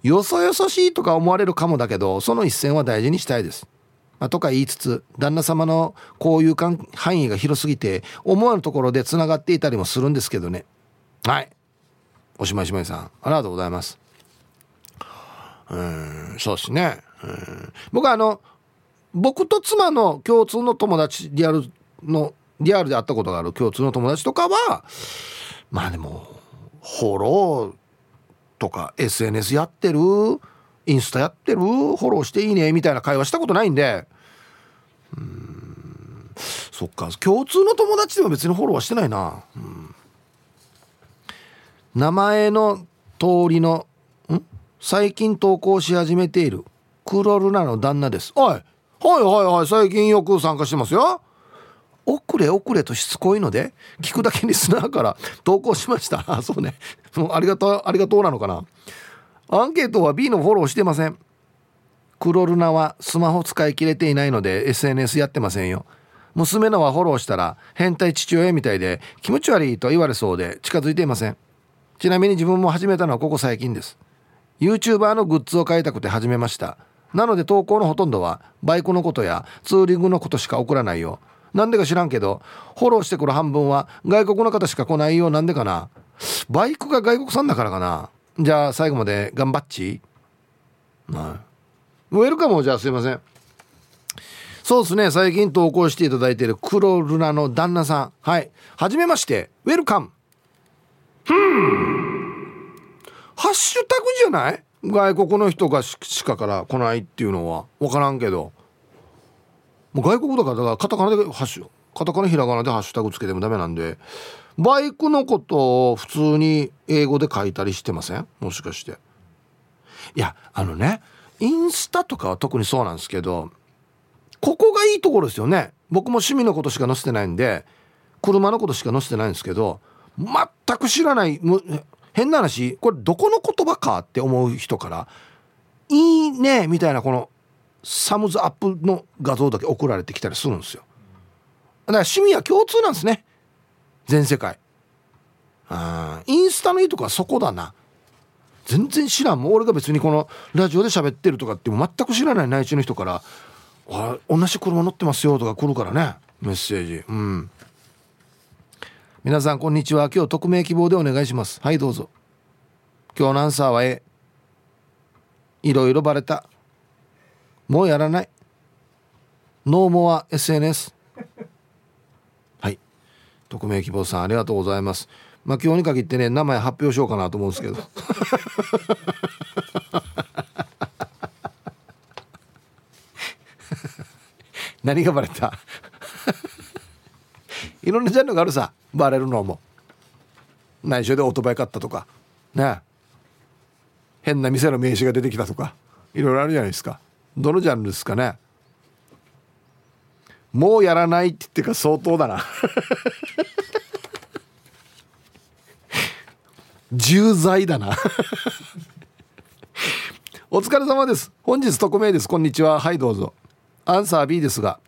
Speaker 1: よそよそしいとか思われるかもだけどその一線は大事にしたいです。ま、とか言いつつ旦那様の交友範囲が広すぎて思わぬところでつながっていたりもするんですけどね。はい。おしまいしまいさん。ありがとうございます。うんそうですね。僕はあの僕と妻の共通の友達リアルのリアルで会ったことがある共通の友達とかはまあでもフォローとか SNS やってるインスタやってるフォローしていいねみたいな会話したことないんで。うん。そっか。共通の友達でも別にフォローはしてないな、名前の通りの最近投稿し始めているクロルナの旦那です。おいはいはいはい最近よく参加してますよ。遅れ遅れとしつこいので聞くだけにスナーから投稿しました。あそうね。もうありがとうありがとうなのかな。アンケートは B のフォローしてません。クロルナはスマホ使い切れていないので SNS やってませんよ。娘のはフォローしたら変態父親みたいで気持ち悪いと言われそうで近づいていません。ちなみに自分も始めたのはここ最近です。YouTuber のグッズを買いたくて始めました。なので投稿のほとんどはバイクのことやツーリングのことしか送らないよ。なんでか知らんけどフォローしてくる半分は外国の方しか来ないよ。なんでかな。バイクが外国産だからかな。じゃあ最後まで頑張っち。はい。ウェルカムじゃあすいません。そうですね。最近投稿していただいている黒ルナの旦那さん。はい。はじめまして。ウェルカム。ふん。ハッシュタグじゃない？外国の人がしかから来ないっていうのは。分からんけど。もう外国だからだからカタカナでハッシュカタカナひらがなでハッシュタグつけてもダメなんで。バイクのことを普通に英語で書いたりしてません？もしかして。いやあのねインスタとかは特にそうなんですけどここがいいところですよね。僕も趣味のことしか載せてないんで車のことしか載せてないんですけど全く知らない変な話これどこの言葉かって思う人から「いいね」みたいなこのサムズアップの画像だけ送られてきたりするんですよ。だから趣味は共通なんですね。全世界。あインスタのいいとこはそこだな。全然知らん。もう俺が別にこのラジオで喋ってるとかっても全く知らない内地の人から「同じ車乗ってますよ」とか来るからね。メッセージ。うん。皆さんこんにちは。今日匿名希望でお願いします。はいどうぞ。今日のアンサーは A いろいろバレた。もうやらない。ノーモア SNS はい。匿名希望さんありがとうございます。まあ今日に限ってね名前発表しようかなと思うんですけど。何がバレた？いろんなジャンルがあるさ。バレるのも。内緒でオートバイ買ったとか。ね。変な店の名刺が出てきたとか。いろいろあるじゃないですか。どのジャンルですかね。もうやらないって言ってか相当だな。重罪だな。お疲れ様です。本日特命です。こんにちは。はいどうぞ。アンサー B ですが。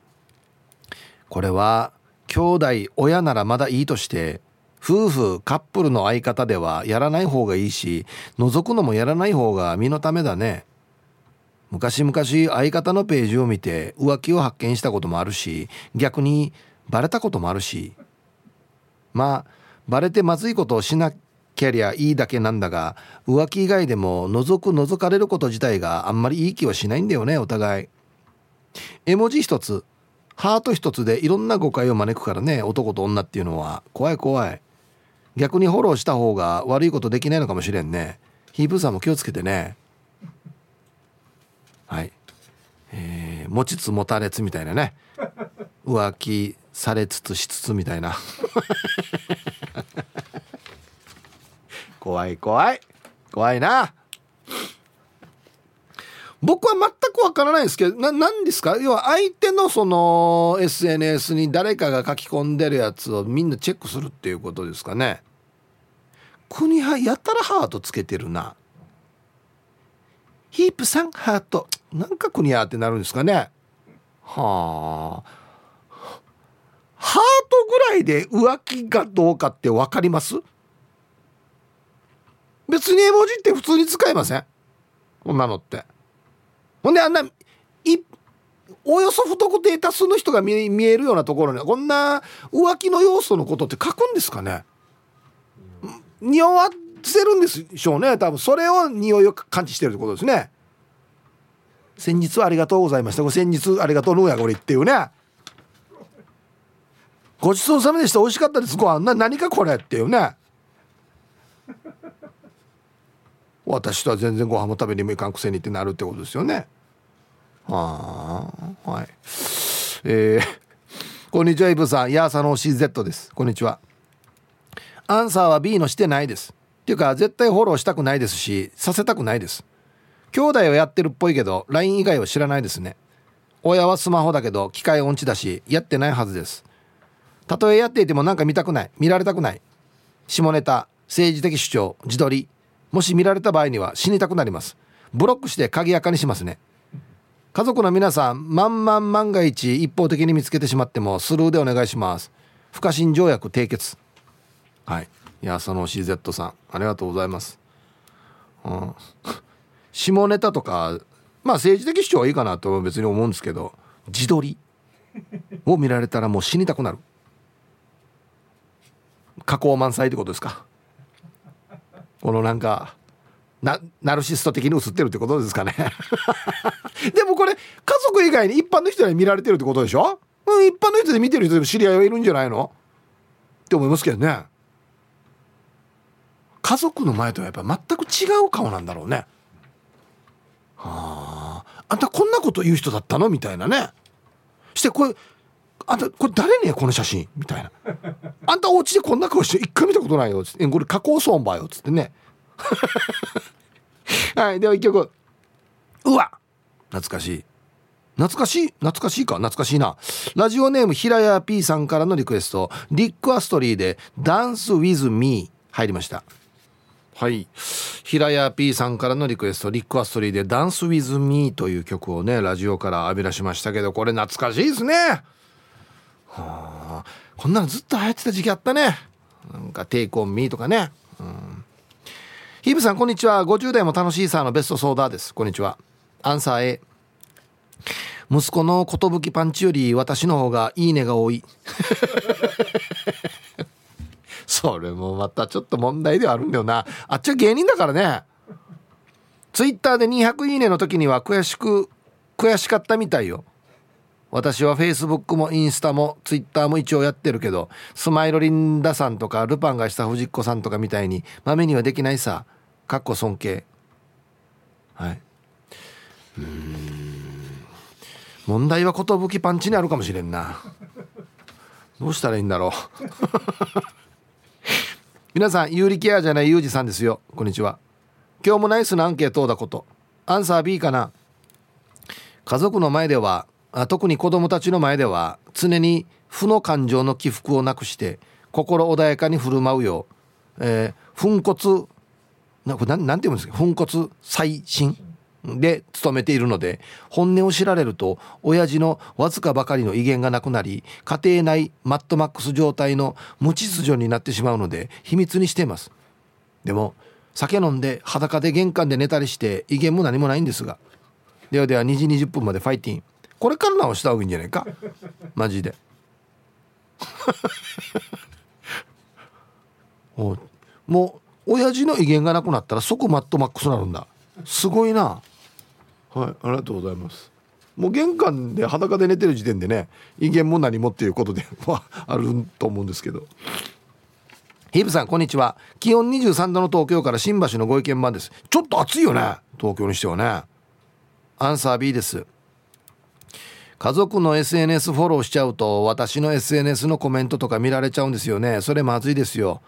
Speaker 1: これは兄弟親ならまだいいとして夫婦カップルの相方ではやらない方がいいし覗くのもやらない方が身のためだね。昔々相方のページを見て浮気を発見したこともあるし逆にバレたこともあるし。まあバレてまずいことをしなきゃりゃいいだけなんだが浮気以外でも覗く覗かれること自体があんまりいい気はしないんだよねお互い。絵文字一つ。ハート一つでいろんな誤解を招くからね男と女っていうのは。怖い怖い。逆にフォローした方が悪いことできないのかもしれんね。ヒープーさんも気をつけてね。はい。えー、持ちつ持たれつみたいなね。浮気されつつしつつみたいな。怖い怖い。怖いな。僕は全くわからないですけどな何ですか？要は相手のその SNS に誰かが書き込んでるやつをみんなチェックするっていうことですかね。国はやたらハートつけてるな。ヒープさんハート。なんか国やってなるんですかね。はあ。ハートぐらいで浮気がどうかって分かります？別に絵文字って普通に使えません？こんなのって。ほんであんないおよそ不特定多数の人が見えるようなところにこんな浮気の要素のことって書くんですかね？匂わせるんでしょうね多分。それを匂いを感知してるってことですね。先日はありがとうございました。先日ありがとうのやこれっていうね。ごちそうさまでした。美味しかったです。ご飯。な何かこれっていうね。私とは全然ご飯も食べにもいかんくせにってなるってことですよね。はあはい。えー、こんにちはイブさん。ヤーサの CZ です。こんにちは。アンサーは B のしてないです。っていうか絶対フォローしたくないですしさせたくないです。兄弟はやってるっぽいけど LINE 以外は知らないですね。親はスマホだけど機械音痴だしやってないはずです。たとえやっていてもなんか見たくない。見られたくない。下ネタ政治的主張自撮り。もし見られた場合には死にたくなります。ブロックして鍵垢にしますね。家族の皆さん万万万が一一方的に見つけてしまってもスルーでお願いします。不可侵条約締結。はい。いやその CZ さんありがとうございます。うん。下ネタとかまあ政治的主張はいいかなと別に思うんですけど自撮りを見られたらもう死にたくなる。加工満載ってことですか。このなんかナルシスト的に映ってるってことですかね。でもこれ家族以外に一般の人に見られてるってことでしょ、うん、一般の人で見てる人でも知り合いはいるんじゃないの？って思いますけどね。家族の前とはやっぱ全く違う顔なんだろうね。はあ。あんたこんなこと言う人だったの？みたいなね。してこれあんたこれ誰ね？この写真。みたいな。あんたお家でこんな顔して一回見たことないよ。つってこれ加工損ばよ。つってね。はいでは一曲。うわ懐かしい。懐かしい？懐かしいか？懐かしいな。ラジオネーム平屋 P さんからのリクエスト。リック・アストリーで「ダンス・ウィズ・ミー」入りました。はい。平屋 P さんからのリクエスト。リック・アストリーで「ダンス・ウィズ・ミー」という曲をねラジオから浴び出しましたけどこれ懐かしいですね。はあ。こんなのずっと流行ってた時期あったね。なんか「テイクオン・ミー」とかね。うん。ヒブさんこんにちは。50代も楽しいさのベストソーダです。こんにちは。アンサー A 息子の寿パンチより私の方がいいねが多い。それもまたちょっと問題ではあるんだよな。あっちは芸人だからね。ツイッターで200いいねの時には悔しく悔しかったみたいよ。私はフェイスブックもインスタもツイッターも一応やってるけどスマイルリンダさんとかルパンがした藤子さんとかみたいにまめにはできないさ。かっこ尊敬。はい。うん。問題は寿パンチにあるかもしれんな。どうしたらいいんだろう。皆さん有利ケアじゃないユージさんですよ。こんにちは。今日もナイスなアンケートをだこと。アンサー B かな。家族の前では特に子供たちの前では常に負の感情の起伏をなくして心穏やかに振る舞うよう、えー、粉骨なこれなんて言うんですか？粉骨最新で勤めているので本音を知られると親父のわずかばかりの威厳がなくなり家庭内マットマックス状態の無秩序になってしまうので秘密にしています。でも酒飲んで裸で玄関で寝たりして威厳も何もないんですがではでは2時20分までファイティン。これから直した方がいいんじゃないか？マジで。もう親父の威厳がなくなったら即マットマックスになるんだ。すごいな。はいありがとうございます。もう玄関で裸で寝てる時点でね威厳も何もっていうことで はあると思うんですけど。ヒブさんこんにちは。気温23度の東京から新橋のご意見番です。ちょっと暑いよね。東京にしてはね。アンサー B です。家族の SNS フォローしちゃうと私の SNS のコメントとか見られちゃうんですよね。それまずいですよ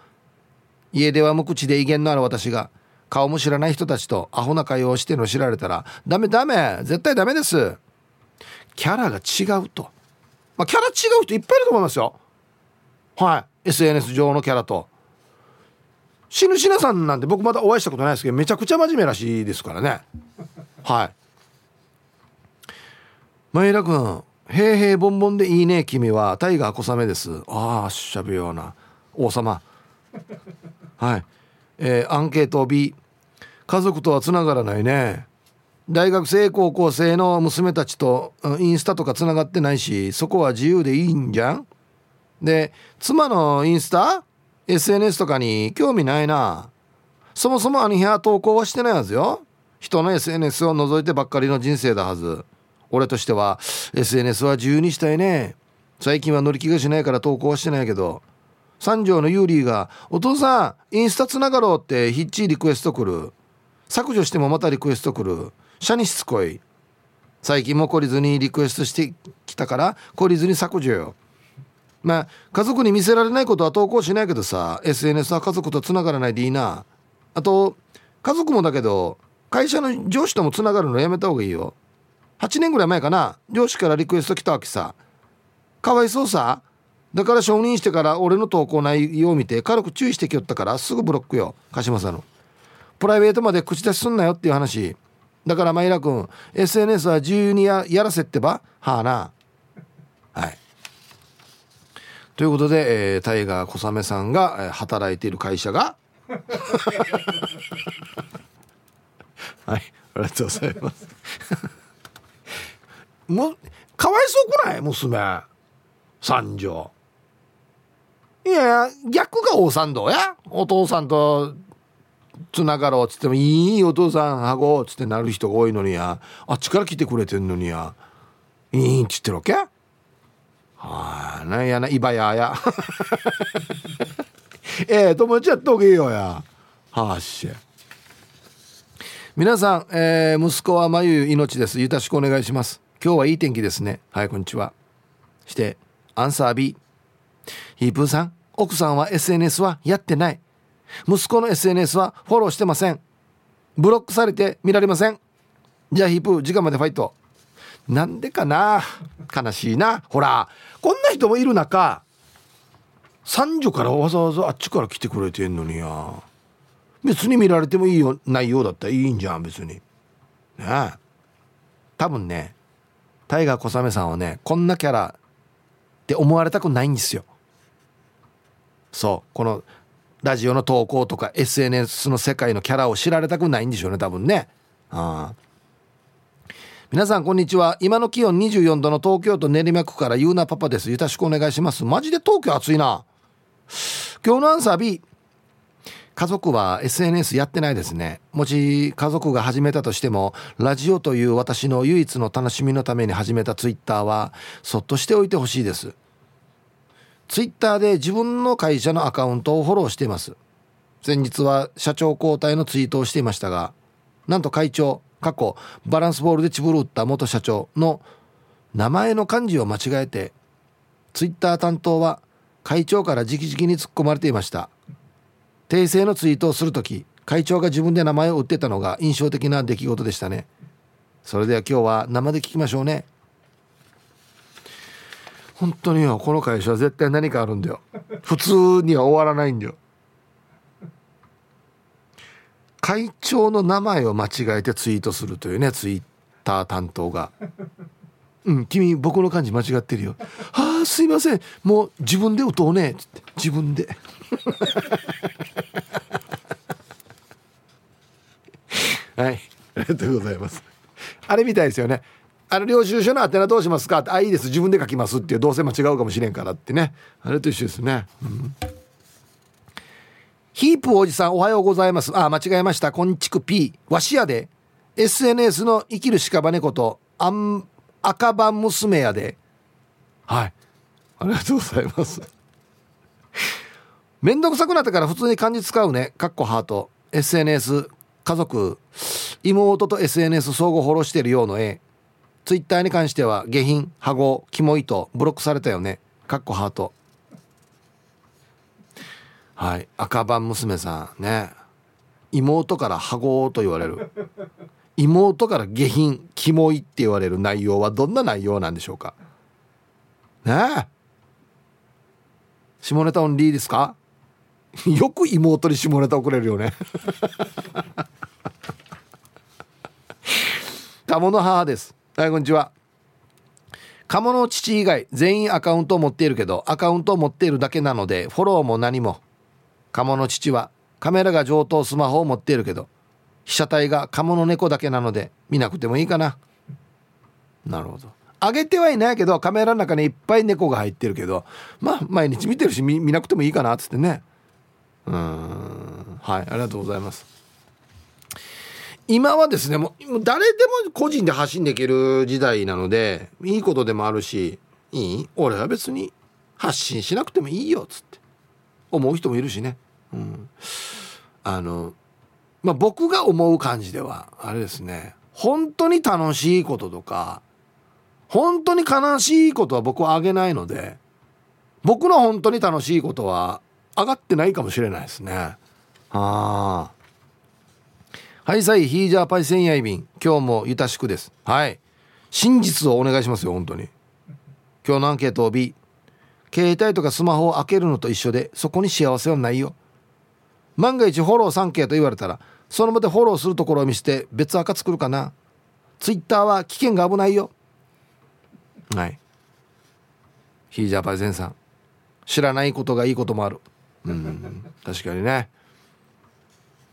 Speaker 1: 家では無口で威厳のある私が顔も知らない人たちとアホな会話をしての知られたらダメダメ絶対ダメです。キャラが違うと、まあ、キャラ違う人いっぱいいると思いますよ。はい。SNS 上のキャラと。死ぬしなさんなんて僕まだお会いしたことないですけどめちゃくちゃ真面目らしいですからね。はい。前田君平平ボンボンでいいね君は。タイガー小雨です。ああしゃべような。王様。はい。えー、アンケート B 家族とはつながらないね。大学生高校生の娘たちとインスタとかつながってないしそこは自由でいいんじゃん？で妻のインスタ？SNS とかに興味ないな。そもそもあの部屋投稿はしてないはずよ。人の SNS を覗いてばっかりの人生だはず。俺としては SNS は自由にしたいね。最近は乗り気がしないから投稿はしてないけど。三条のユーリーが「お父さんインスタつながろう」ってヒッチリクエスト来る。削除してもまたリクエスト来る。社にしつこい。最近も懲りずにリクエストしてきたから懲りずに削除よ。まあ家族に見せられないことは投稿しないけどさ SNS は家族とつながらないでいいな。あと家族もだけど会社の上司ともつながるのやめた方がいいよ。8年ぐらい前かな。上司からリクエスト来たわけさ。かわいそうさ。だから承認してから俺の投稿内容を見て軽く注意してきよったからすぐブロックよ。鹿島さんの。プライベートまで口出しすんなよっていう話。だからマイラ君 SNS は自由にやらせってばはあな。はい。ということで、えー、タイガー小雨さんが、えー、働いている会社が。はい。ありがとうございます。もかわいそうくない？娘。三女いや逆が大三道や？お父さんとつながろうっつってもいいお父さんはごっつってなる人が多いのにや。あっちから来てくれてんのにや。いいんっつってるわけ？はあなんやなイバヤや。ええ友達やっとけよや。はあし皆さん、えー、息子はまゆ命です。よろしくお願いします。今日はいい天気ですね。はいこんにちは。してアンサー B ヒープーさん。奥さんは SNS はやってない。息子の SNS はフォローしてません。ブロックされて見られません。じゃあヒープ時間までファイト。なんでかな？悲しいな。ほらこんな人もいる中三女からわざわざあっちから来てくれてんのにや。別に見られてもいいよ内容だったらいいんじゃん別に。ねえ。多分ねタイガー小雨さんはねこんなキャラって思われたくないんですよ。そう。このラジオの投稿とか SNS の世界のキャラを知られたくないんでしょうね多分ね。あ皆さんこんにちは。今の気温24度の東京都練馬区からゆうなパパです。よろしくお願いします。マジで東京暑いな。今日のアンサー B 家族は SNS やってないですね。もし家族が始めたとしてもラジオという私の唯一の楽しみのために始めた Twitter はそっとしておいてほしいです。ツイッターで自分の会社のアカウントをフォローしています。先日は社長交代のツイートをしていましたがなんと会長過去バランスボールでチブル打った元社長の名前の漢字を間違えてツイッター担当は会長から直々に突っ込まれていました。訂正のツイートをする時会長が自分で名前を打ってたのが印象的な出来事でしたね。それでは今日は生で聞きましょうね。本当によこの会社は絶対何かあるんだよ。普通には終わらないんだよ。会長の名前を間違えてツイートするというねツイッター担当が「うん君僕の漢字間違ってるよ」「ああすいません。もう自分で打とうね」っつって自分で。はい。ありがとうございます。あれみたいですよね。あの領収書の宛名どうしますか？ってあいいです。自分で書きますっていうどうせ間違うかもしれんからってね。あれと一緒ですね、ヒープおじさんおはようございます。あ間違えました。こんちく P わしやで。SNS の生きる屍ことあん赤番娘やで。はい。ありがとうございます。めんどくさくなったから普通に漢字使うね。かっこハート。SNS 家族妹と SNS 相互フォローしてるようの絵。ツイッターに関しては下品ハゴキモいとブロックされたよね。かっこハート。はい。赤番娘さんね。妹からハゴと言われる。妹から下品キモいって言われる内容はどんな内容なんでしょうか。ねえ。下ネタオンリーですか？よく妹に下ネタ送れるよね。鴨の母です。はいこんにちは鴨の父以外全員アカウントを持っているけどアカウントを持っているだけなのでフォローも何も。鴨の父はカメラが上等スマホを持っているけど被写体が鴨の猫だけなので見なくてもいいかな。なるほど。上げてはいないけどカメラの中にいっぱい猫が入ってるけどまあ毎日見てるし見なくてもいいかなっつってね。うん。はいありがとうございます。今はですねもう誰でも個人で発信できる時代なのでいいことでもあるしいい？俺は別に発信しなくてもいいよっつって。思う人もいるしね、うん、あのまあ僕が思う感じではあれですね。本当に楽しいこととか本当に悲しいことは僕はあげないので僕の本当に楽しいことは上がってないかもしれないですね。ああはいさいヒージャーパイセンヤイビン今日もゆたしくです。はい。真実をお願いしますよ本当に。今日のアンケートを B 携帯とかスマホを開けるのと一緒でそこに幸せはないよ。万が一フォロー 3K と言われたらその場でフォローするところを見せて別赤作るかな。ツイッターは危険が危ないよ。はい。ヒージャーパイセンさん。知らないことがいいこともある。うん。確かにね。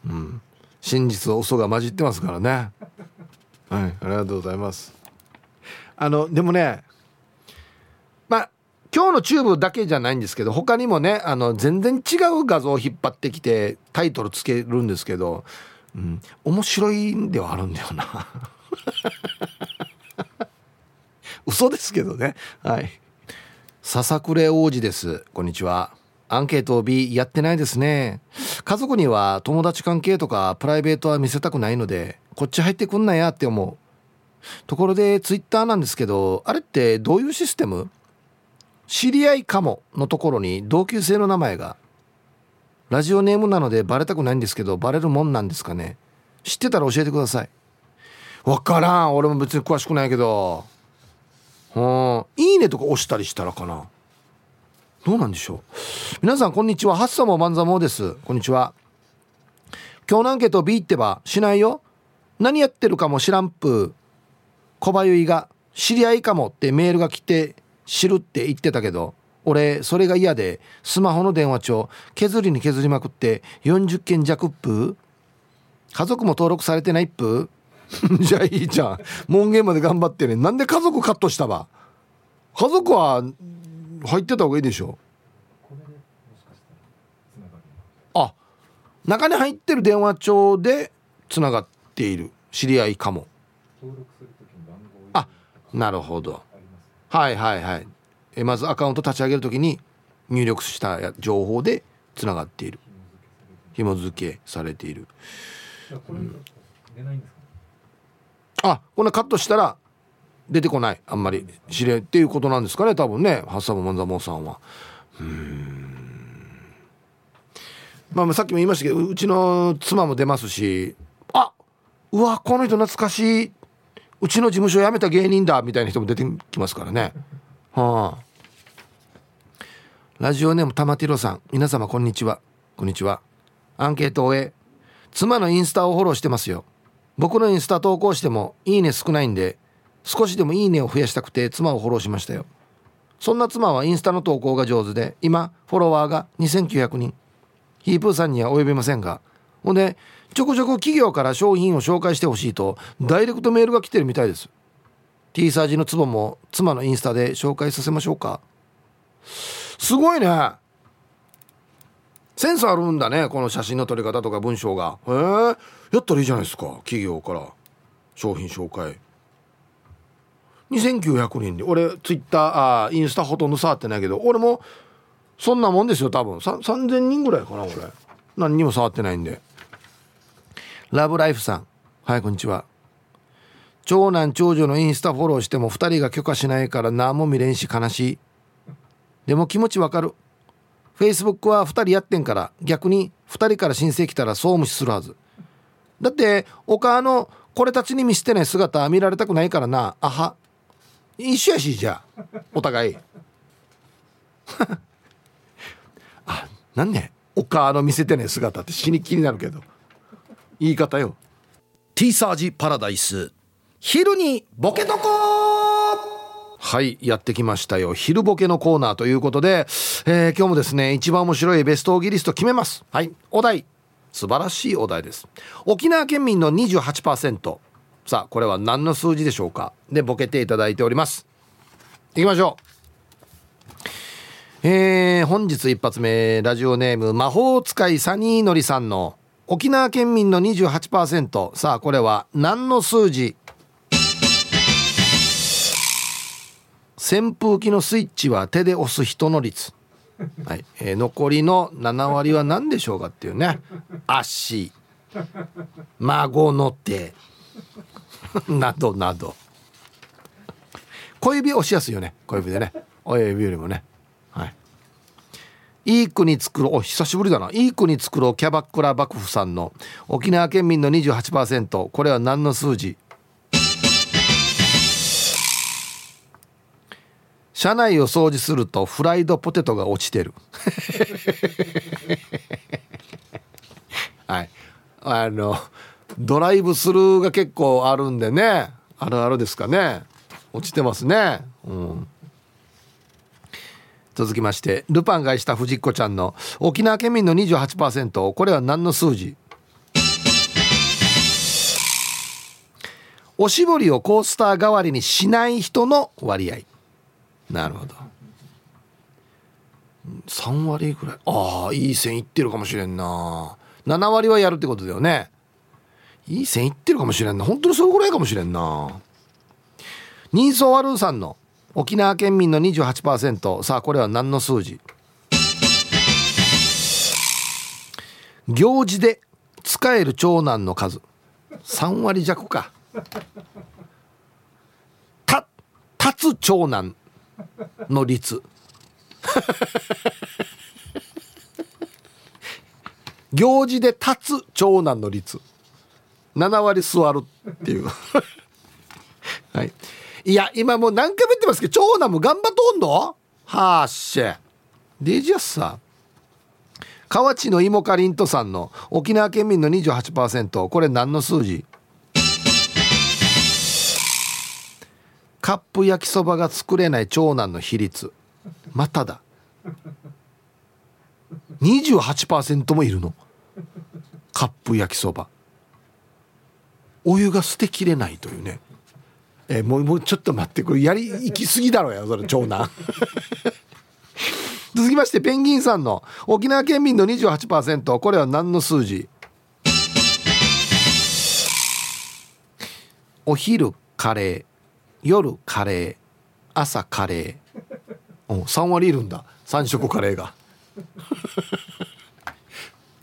Speaker 1: うん。真実は嘘が混じってますからね。はいありがとうございます。あのでもねまあ今日のチューブだけじゃないんですけど他にもねあの全然違う画像を引っ張ってきてタイトルつけるんですけど、うん、面白いんではあるんだよな。嘘ですけどね。はい。笹暮王子です。こんにちは。アンケートを B やってないですね。家族には友達関係とかプライベートは見せたくないのでこっち入ってくんなやって思う。ところでツイッターなんですけどあれってどういうシステム？知り合いかものところに同級生の名前がラジオネームなのでバレたくないんですけどバレるもんなんですかね？知ってたら教えてください。わからん。俺も別に詳しくないけど。うん。いいねとか押したりしたらかな。どうなんでしょう？皆さんこんにちは。ハッサモマンザモです。こんにちは。今日のアンケート B ってばしないよ。何やってるかも知らんぷ。小林が知り合いかもってメールが来て知るって言ってたけど俺それが嫌でスマホの電話帳削りに削りまくって40件弱っぷ。家族も登録されてないっぷ。じゃあいいじゃん。門限まで頑張ってねなんで家族カットしたば？家族は入ってた方がいいでしょ。あ中に入ってる電話帳でつながっている。知り合いかも。あなるほど。はいはいはい。えまずアカウント立ち上げるときに入力した情報でつながっている。紐付けされている、うん、あこんなカットしたら出てこないあんまり知れっていうことなんですかね多分ねハッサムマンザモンさんは。うん。まあさっきも言いましたけどうちの妻も出ますしあうわこの人懐かしい。うちの事務所辞めた芸人だみたいな人も出てきますからね。はあ。ラジオネーム玉ティロさん。皆様こんにちは。こんにちは。アンケートを終え妻のインスタをフォローしてますよ。僕のインスタ投稿してもいいね少ないんで少しでもいいねを増やしたくて妻をフォローしましたよ。そんな妻はインスタの投稿が上手で今フォロワーが2900人。ヒープーさんには及びませんが。ほんでちょこちょこ企業から商品を紹介してほしいとダイレクトメールが来てるみたいです。T サージのツボも妻のインスタで紹介させましょうか。すごいね。センスあるんだねこの写真の撮り方とか文章が。へえやったらいいじゃないですか企業から。商品紹介。2900人で俺ツイッターあインスタほとんど触ってないけど俺もそんなもんですよ多分。3000人ぐらいかな俺。何にも触ってないんで。ラブライフさん。はいこんにちは。長男長女のインスタフォローしても2人が許可しないから何も見れんし悲しい。でも気持ちわかる。フェイスブックは2人やってんから逆に2人から申請来たらそう無視するはず。だって他のこれたちに見せてない姿見られたくないからな。あは一緒やしじゃあ。お互い。あなんねお母の見せてない姿って死に気になるけど。言い方よ。T サージパラダイス。昼にボケとこはいやってきましたよ。昼ボケのコーナーということで、えー、今日もですね一番面白いベストオギリスト決めます。はい。お題。素晴らしいお題です。沖縄県民の28%さあこれは何の数字でしょうか？でボケていただいております。いきましょう。えー、本日一発目ラジオネーム魔法使いサニーのりさんの沖縄県民の28%さあこれは何の数字？扇風機のスイッチは手で押す人の率、はい。えー、残りの7割は何でしょうかっていうね。足。孫の手。などなど。小指押しやすいよね。小指でね。親指よりもね。はい。いい国作ろう。お久しぶりだな。いい国作ろう。キャバクラ幕府さんの。沖縄県民の28%これは何の数字？車内を掃除するとフライドポテトが落ちてる。はい。あのドライブスルーが結構あるんでね。あるあるですかね。落ちてますね。うん。続きましてルパンがした藤子ちゃんの沖縄県民の28%これは何の数字？おしぼりをコースター代わりにしない人の割合。なるほど。3割ぐらい。ああいい線いってるかもしれんな。7割はやるってことだよね。いい線いってるかもしれんな。本当にそれぐらいかもしれんな。ニーソワルーさんの沖縄県民の28%さあこれは何の数字？行事で使える長男の数。3割弱か。た立つ長男の率。行事で立つ長男の率。7割座るっていう。はい。いや今もう何回も言ってますけど長男も頑張っとんのはあっしゃ。デジャスさ河内の芋かりんとさんの沖縄県民の28%これ何の数字？カップ焼きそばが作れない長男の比率。まただ。28%もいるの。カップ焼きそば。お湯が捨てきれないというね。えー、もうもうちょっと待って。これやり行き過ぎだろよそれ長男。続きましてペンギンさんの沖縄県民の28%これは何の数字？お昼カレー夜カレー朝カレー。お3割いるんだ。3食カレーが、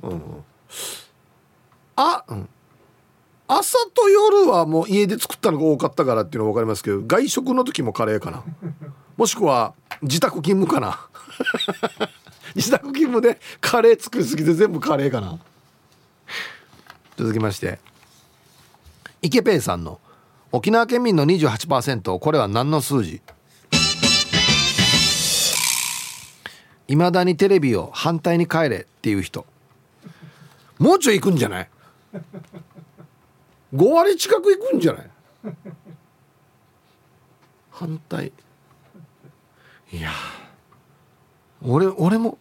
Speaker 1: うん、あうん。朝と夜はもう家で作ったのが多かったからっていうのは分かりますけど外食の時もカレーかな。もしくは自宅勤務かな。自宅勤務でカレー作りすぎて全部カレーかな。続きまして池ペイさんの沖縄県民の28%これは何の数字？いまだにテレビを反対に帰れっていう人。もうちょい行くんじゃない？5割近くいくんじゃない？反対。いや。俺俺も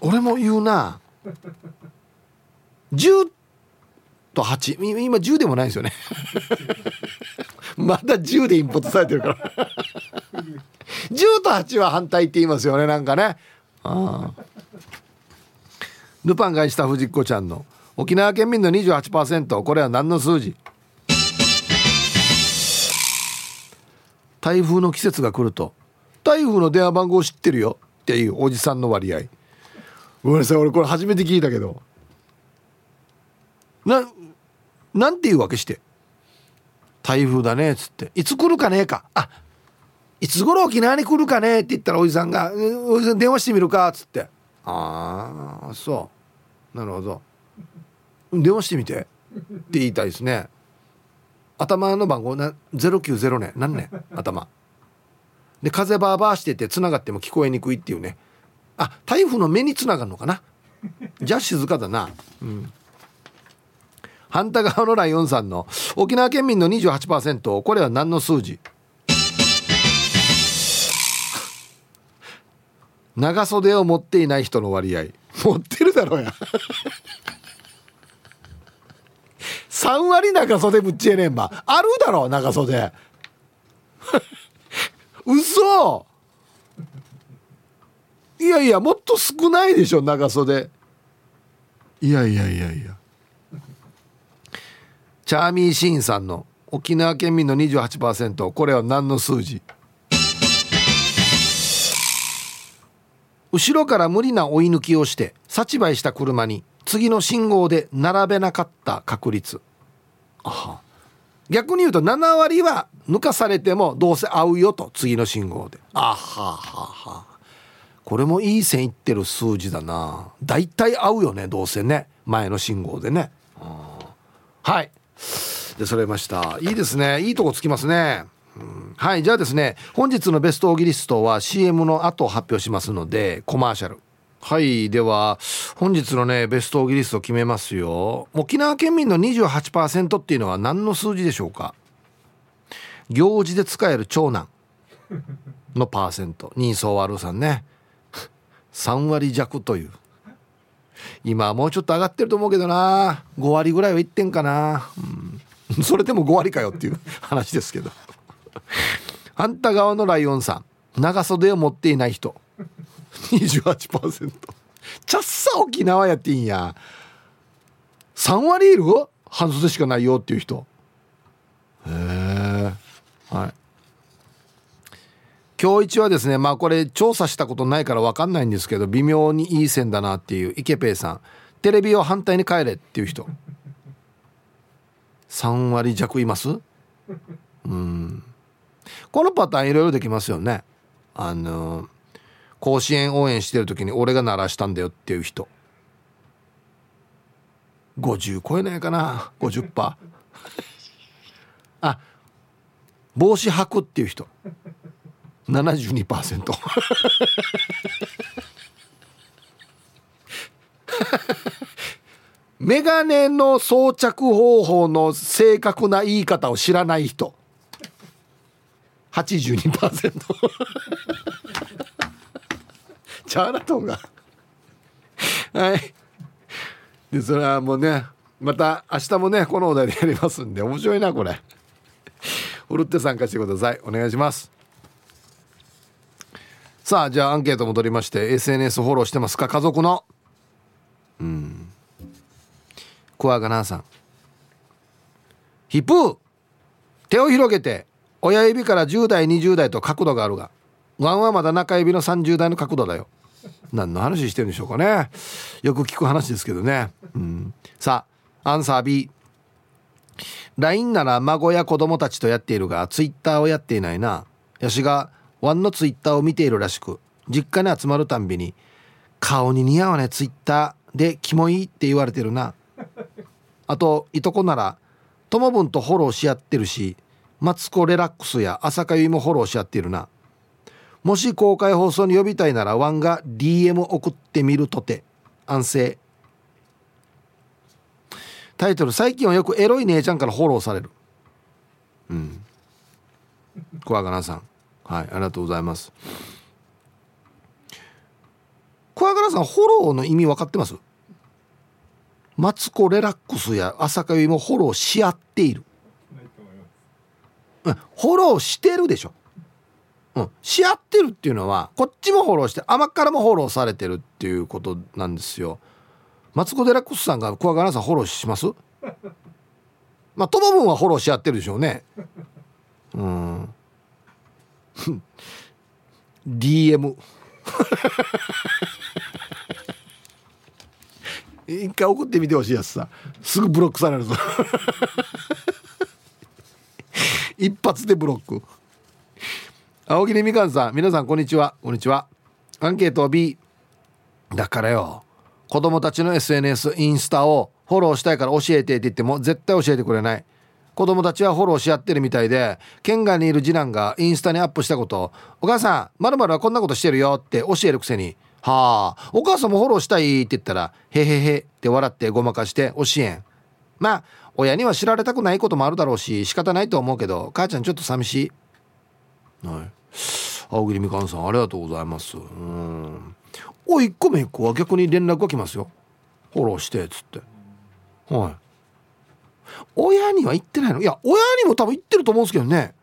Speaker 1: 俺も言うな。10と8今10でもないですよね。まだ10でインプットされてるから。10と8は反対って言いますよねなんかね。ああ。ルパンがした藤子ちゃんの。沖縄県民の28%これは何の数字？台風の季節が来ると。台風の電話番号知ってるよっていうおじさんの割合。ごめんなさい俺これ初めて聞いたけど。ななんていうわけして。台風だねっつって。いつ来るかねえか。あいつ頃沖縄に来るかねって言ったらおじさんが「おじさん電話してみるか」っつって「ああそう。なるほど。電話してみて」って言いたいですね。頭の番号な090年何年 頭。で風バーバーしてて繋がっても聞こえにくいっていうね。あ台風の目に繋がるのかな？じゃあ静かだな。うん。反対側のライオンさんの沖縄県民の28%これは何の数字？長袖を持っていない人の割合。持ってるだろうや3割長袖ぶっちえねんば。あるだろ長袖。嘘。いやいやもっと少ないでしょ長袖。いやいやいやいや。チャーミーシーンさんの沖縄県民の28%これは何の数字？後ろから無理な追い抜きをして幸配した車に次の信号で並べなかった確率。逆に言うと7割は抜かされてもどうせ合うよと次の信号で。あははは。これもいい線いってる数字だな。大体合うよねどうせね。前の信号でね。はい。でそれました。いいですね。いいとこつきますね、うん、はい。じゃあですね本日のベストオギリストは CM の後発表しますのでコマーシャルはいでは本日のねベストオギリスト決めますよ。沖縄県民の28%っていうのは何の数字でしょうか？行事で使える長男のパーセント。人相悪さんね。3割弱という。今はもうちょっと上がってると思うけどな。5割ぐらいはいってんかな、うん、それでも5割かよっていう 話ですけど。反対側のライオンさん長袖を持っていない人。28%ちゃっさ沖縄やっていいんや。3割いる？半袖しかないよっていう人。へえはい。今日一はですねまあこれ調査したことないから分かんないんですけど微妙にいい線だなっていうイケペイさん。テレビを反対に帰れっていう人。3割弱います？うん。このパターンいろいろできますよね。あの甲子園応援してる時に俺が鳴らしたんだよっていう人。50超えないかな？50%あ帽子履くっていう人。72% メガネの装着方法の正確な言い方を知らない人。82%チャーラトンが。はい。でそれはもうねまた明日もねこのお題でやりますんで面白いなこれ。ふるって参加してください。お願いします。さあじゃあアンケート戻りまして SNS フォローしてますか？家族の。うん。クワガナーさん。ヒップ手を広げて親指から10代20代と角度があるがワンはまだ中指の30代の角度だよ。何の話してるんでしょうかね。よく聞く話ですけどね、うん、さあアンサー B LINE なら孫や子供たちとやっているが Twitter をやっていないな。ヤシがワンの Twitter を見ているらしく実家に集まるたんびに顔に似合わない Twitter でキモいって言われてるな。あといとこならともぶんとフォローし合ってるしマツコ・レラックスや朝香ゆいもフォローし合ってるな。もし公開放送に呼びたいならワンが DM 送ってみるとて。安静。タイトル最近はよくエロい姉ちゃんからフォローされる。うん。小若菜さん。はいありがとうございます。小若菜さんフォローの意味分かってます？マツコ・レラックスや朝香ゆもフォローし合っている。フォローしてるでしょ。うん、し合ってるっていうのはこっちもフォローして甘からもフォローされてるっていうことなんですよ。マツコ・デラックスさんがクワガナさんフォローします？まあトモブンはフォローし合ってるでしょうね。うん。DM 一回送ってみてほしいやつさ。すぐブロックされるぞ。一発でブロック。青桐みかんさん皆さんこんにちは。こんにちは。アンケート B だからよ。子供たちの SNS インスタをフォローしたいから教えてって言っても絶対教えてくれない。子供たちはフォローし合ってるみたいで県外にいる次男がインスタにアップしたこと。お母さんまるはこんなことしてるよって教えるくせに。はあ。お母さんもフォローしたいって言ったらへへへって笑ってごまかして教えん。まあ親には知られたくないこともあるだろうし仕方ないと思うけど母ちゃんちょっと寂しい。はい。青桐みかんさんありがとうございます。うん。お1個目1個は逆に連絡が来ますよ。フォローしてっつって。はい。親には言ってないの？いや親にも多分言ってると思うんですけどね。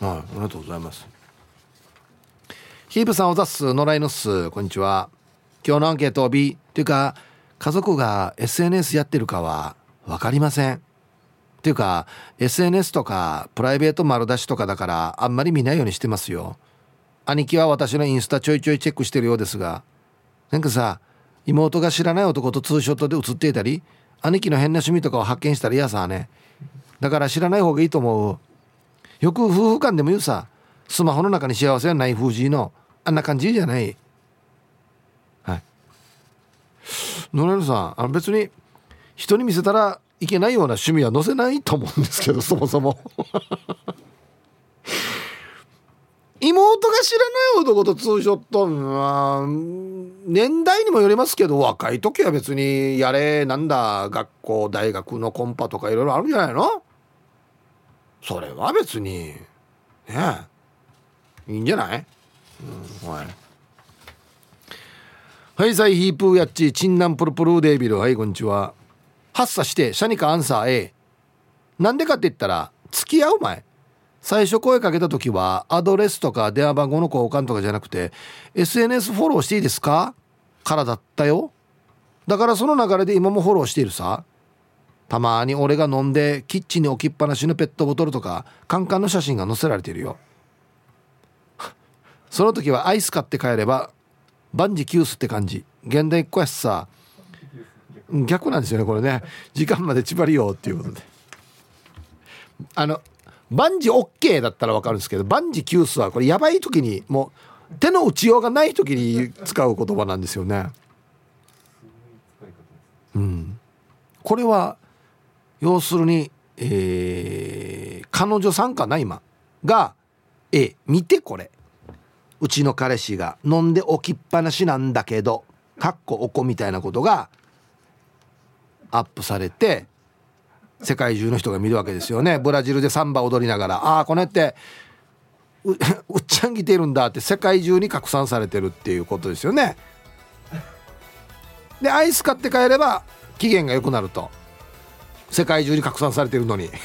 Speaker 1: はい。ありがとうございます。ヒープさんおざっす野良犬っす。こんにちは。今日のアンケート B っていうか家族が SNS やってるかは分かりません。ていうか SNS とかプライベート丸出しとかだからあんまり見ないようにしてますよ。兄貴は私のインスタちょいちょいチェックしてるようですが。なんかさ妹が知らない男とツーショットで写っていたり兄貴の変な趣味とかを発見したら嫌さね。だから知らない方がいいと思う。よく夫婦間でも言うさスマホの中に幸せはない風じのあんな感じじゃない。はい。野良さんあの別に人に見せたらいけないような趣味は載せないと思うんですけど そもそも。妹が知らない男とツーショットまあ年代にもよりますけど若い時は別にやれなんだ学校大学のコンパとかいろいろあるんじゃないの？それは別にねいいんじゃない、うん、はい。はいさいヒープーやっちチンナンプルプルデービル。はいこんにちは。発作してシャニカアンサー A なんでかって言ったら付き合う前。最初声かけた時はアドレスとか電話番号の交換とかじゃなくて SNS フォローしていいですか？からだったよ。だからその流れで今もフォローしているさ。たまに俺が飲んでキッチンに置きっぱなしのペットボトルとかカンカンの写真が載せられているよ。その時はアイス買って帰れば万事休すって感じ。現代っ子やしさ。逆なんですよねこれね。時間まで縛りようっていうことで。あの万事 OK だったら分かるんですけど万事休すはこれやばい時にもう手の打ちようがない時に使う言葉なんですよね。うん、これは要するに、えー、彼女さんかな今が「え見てこれ。うちの彼氏が飲んで置きっぱなしなんだけどかっこおこみたいなことがアップされて世界中の人が見るわけですよね。ブラジルでサンバ踊りながらああこのって うっちゃん来てるんだって世界中に拡散されてるっていうことですよね。でアイス買って帰れば期限が良くなると。世界中に拡散されてるのに。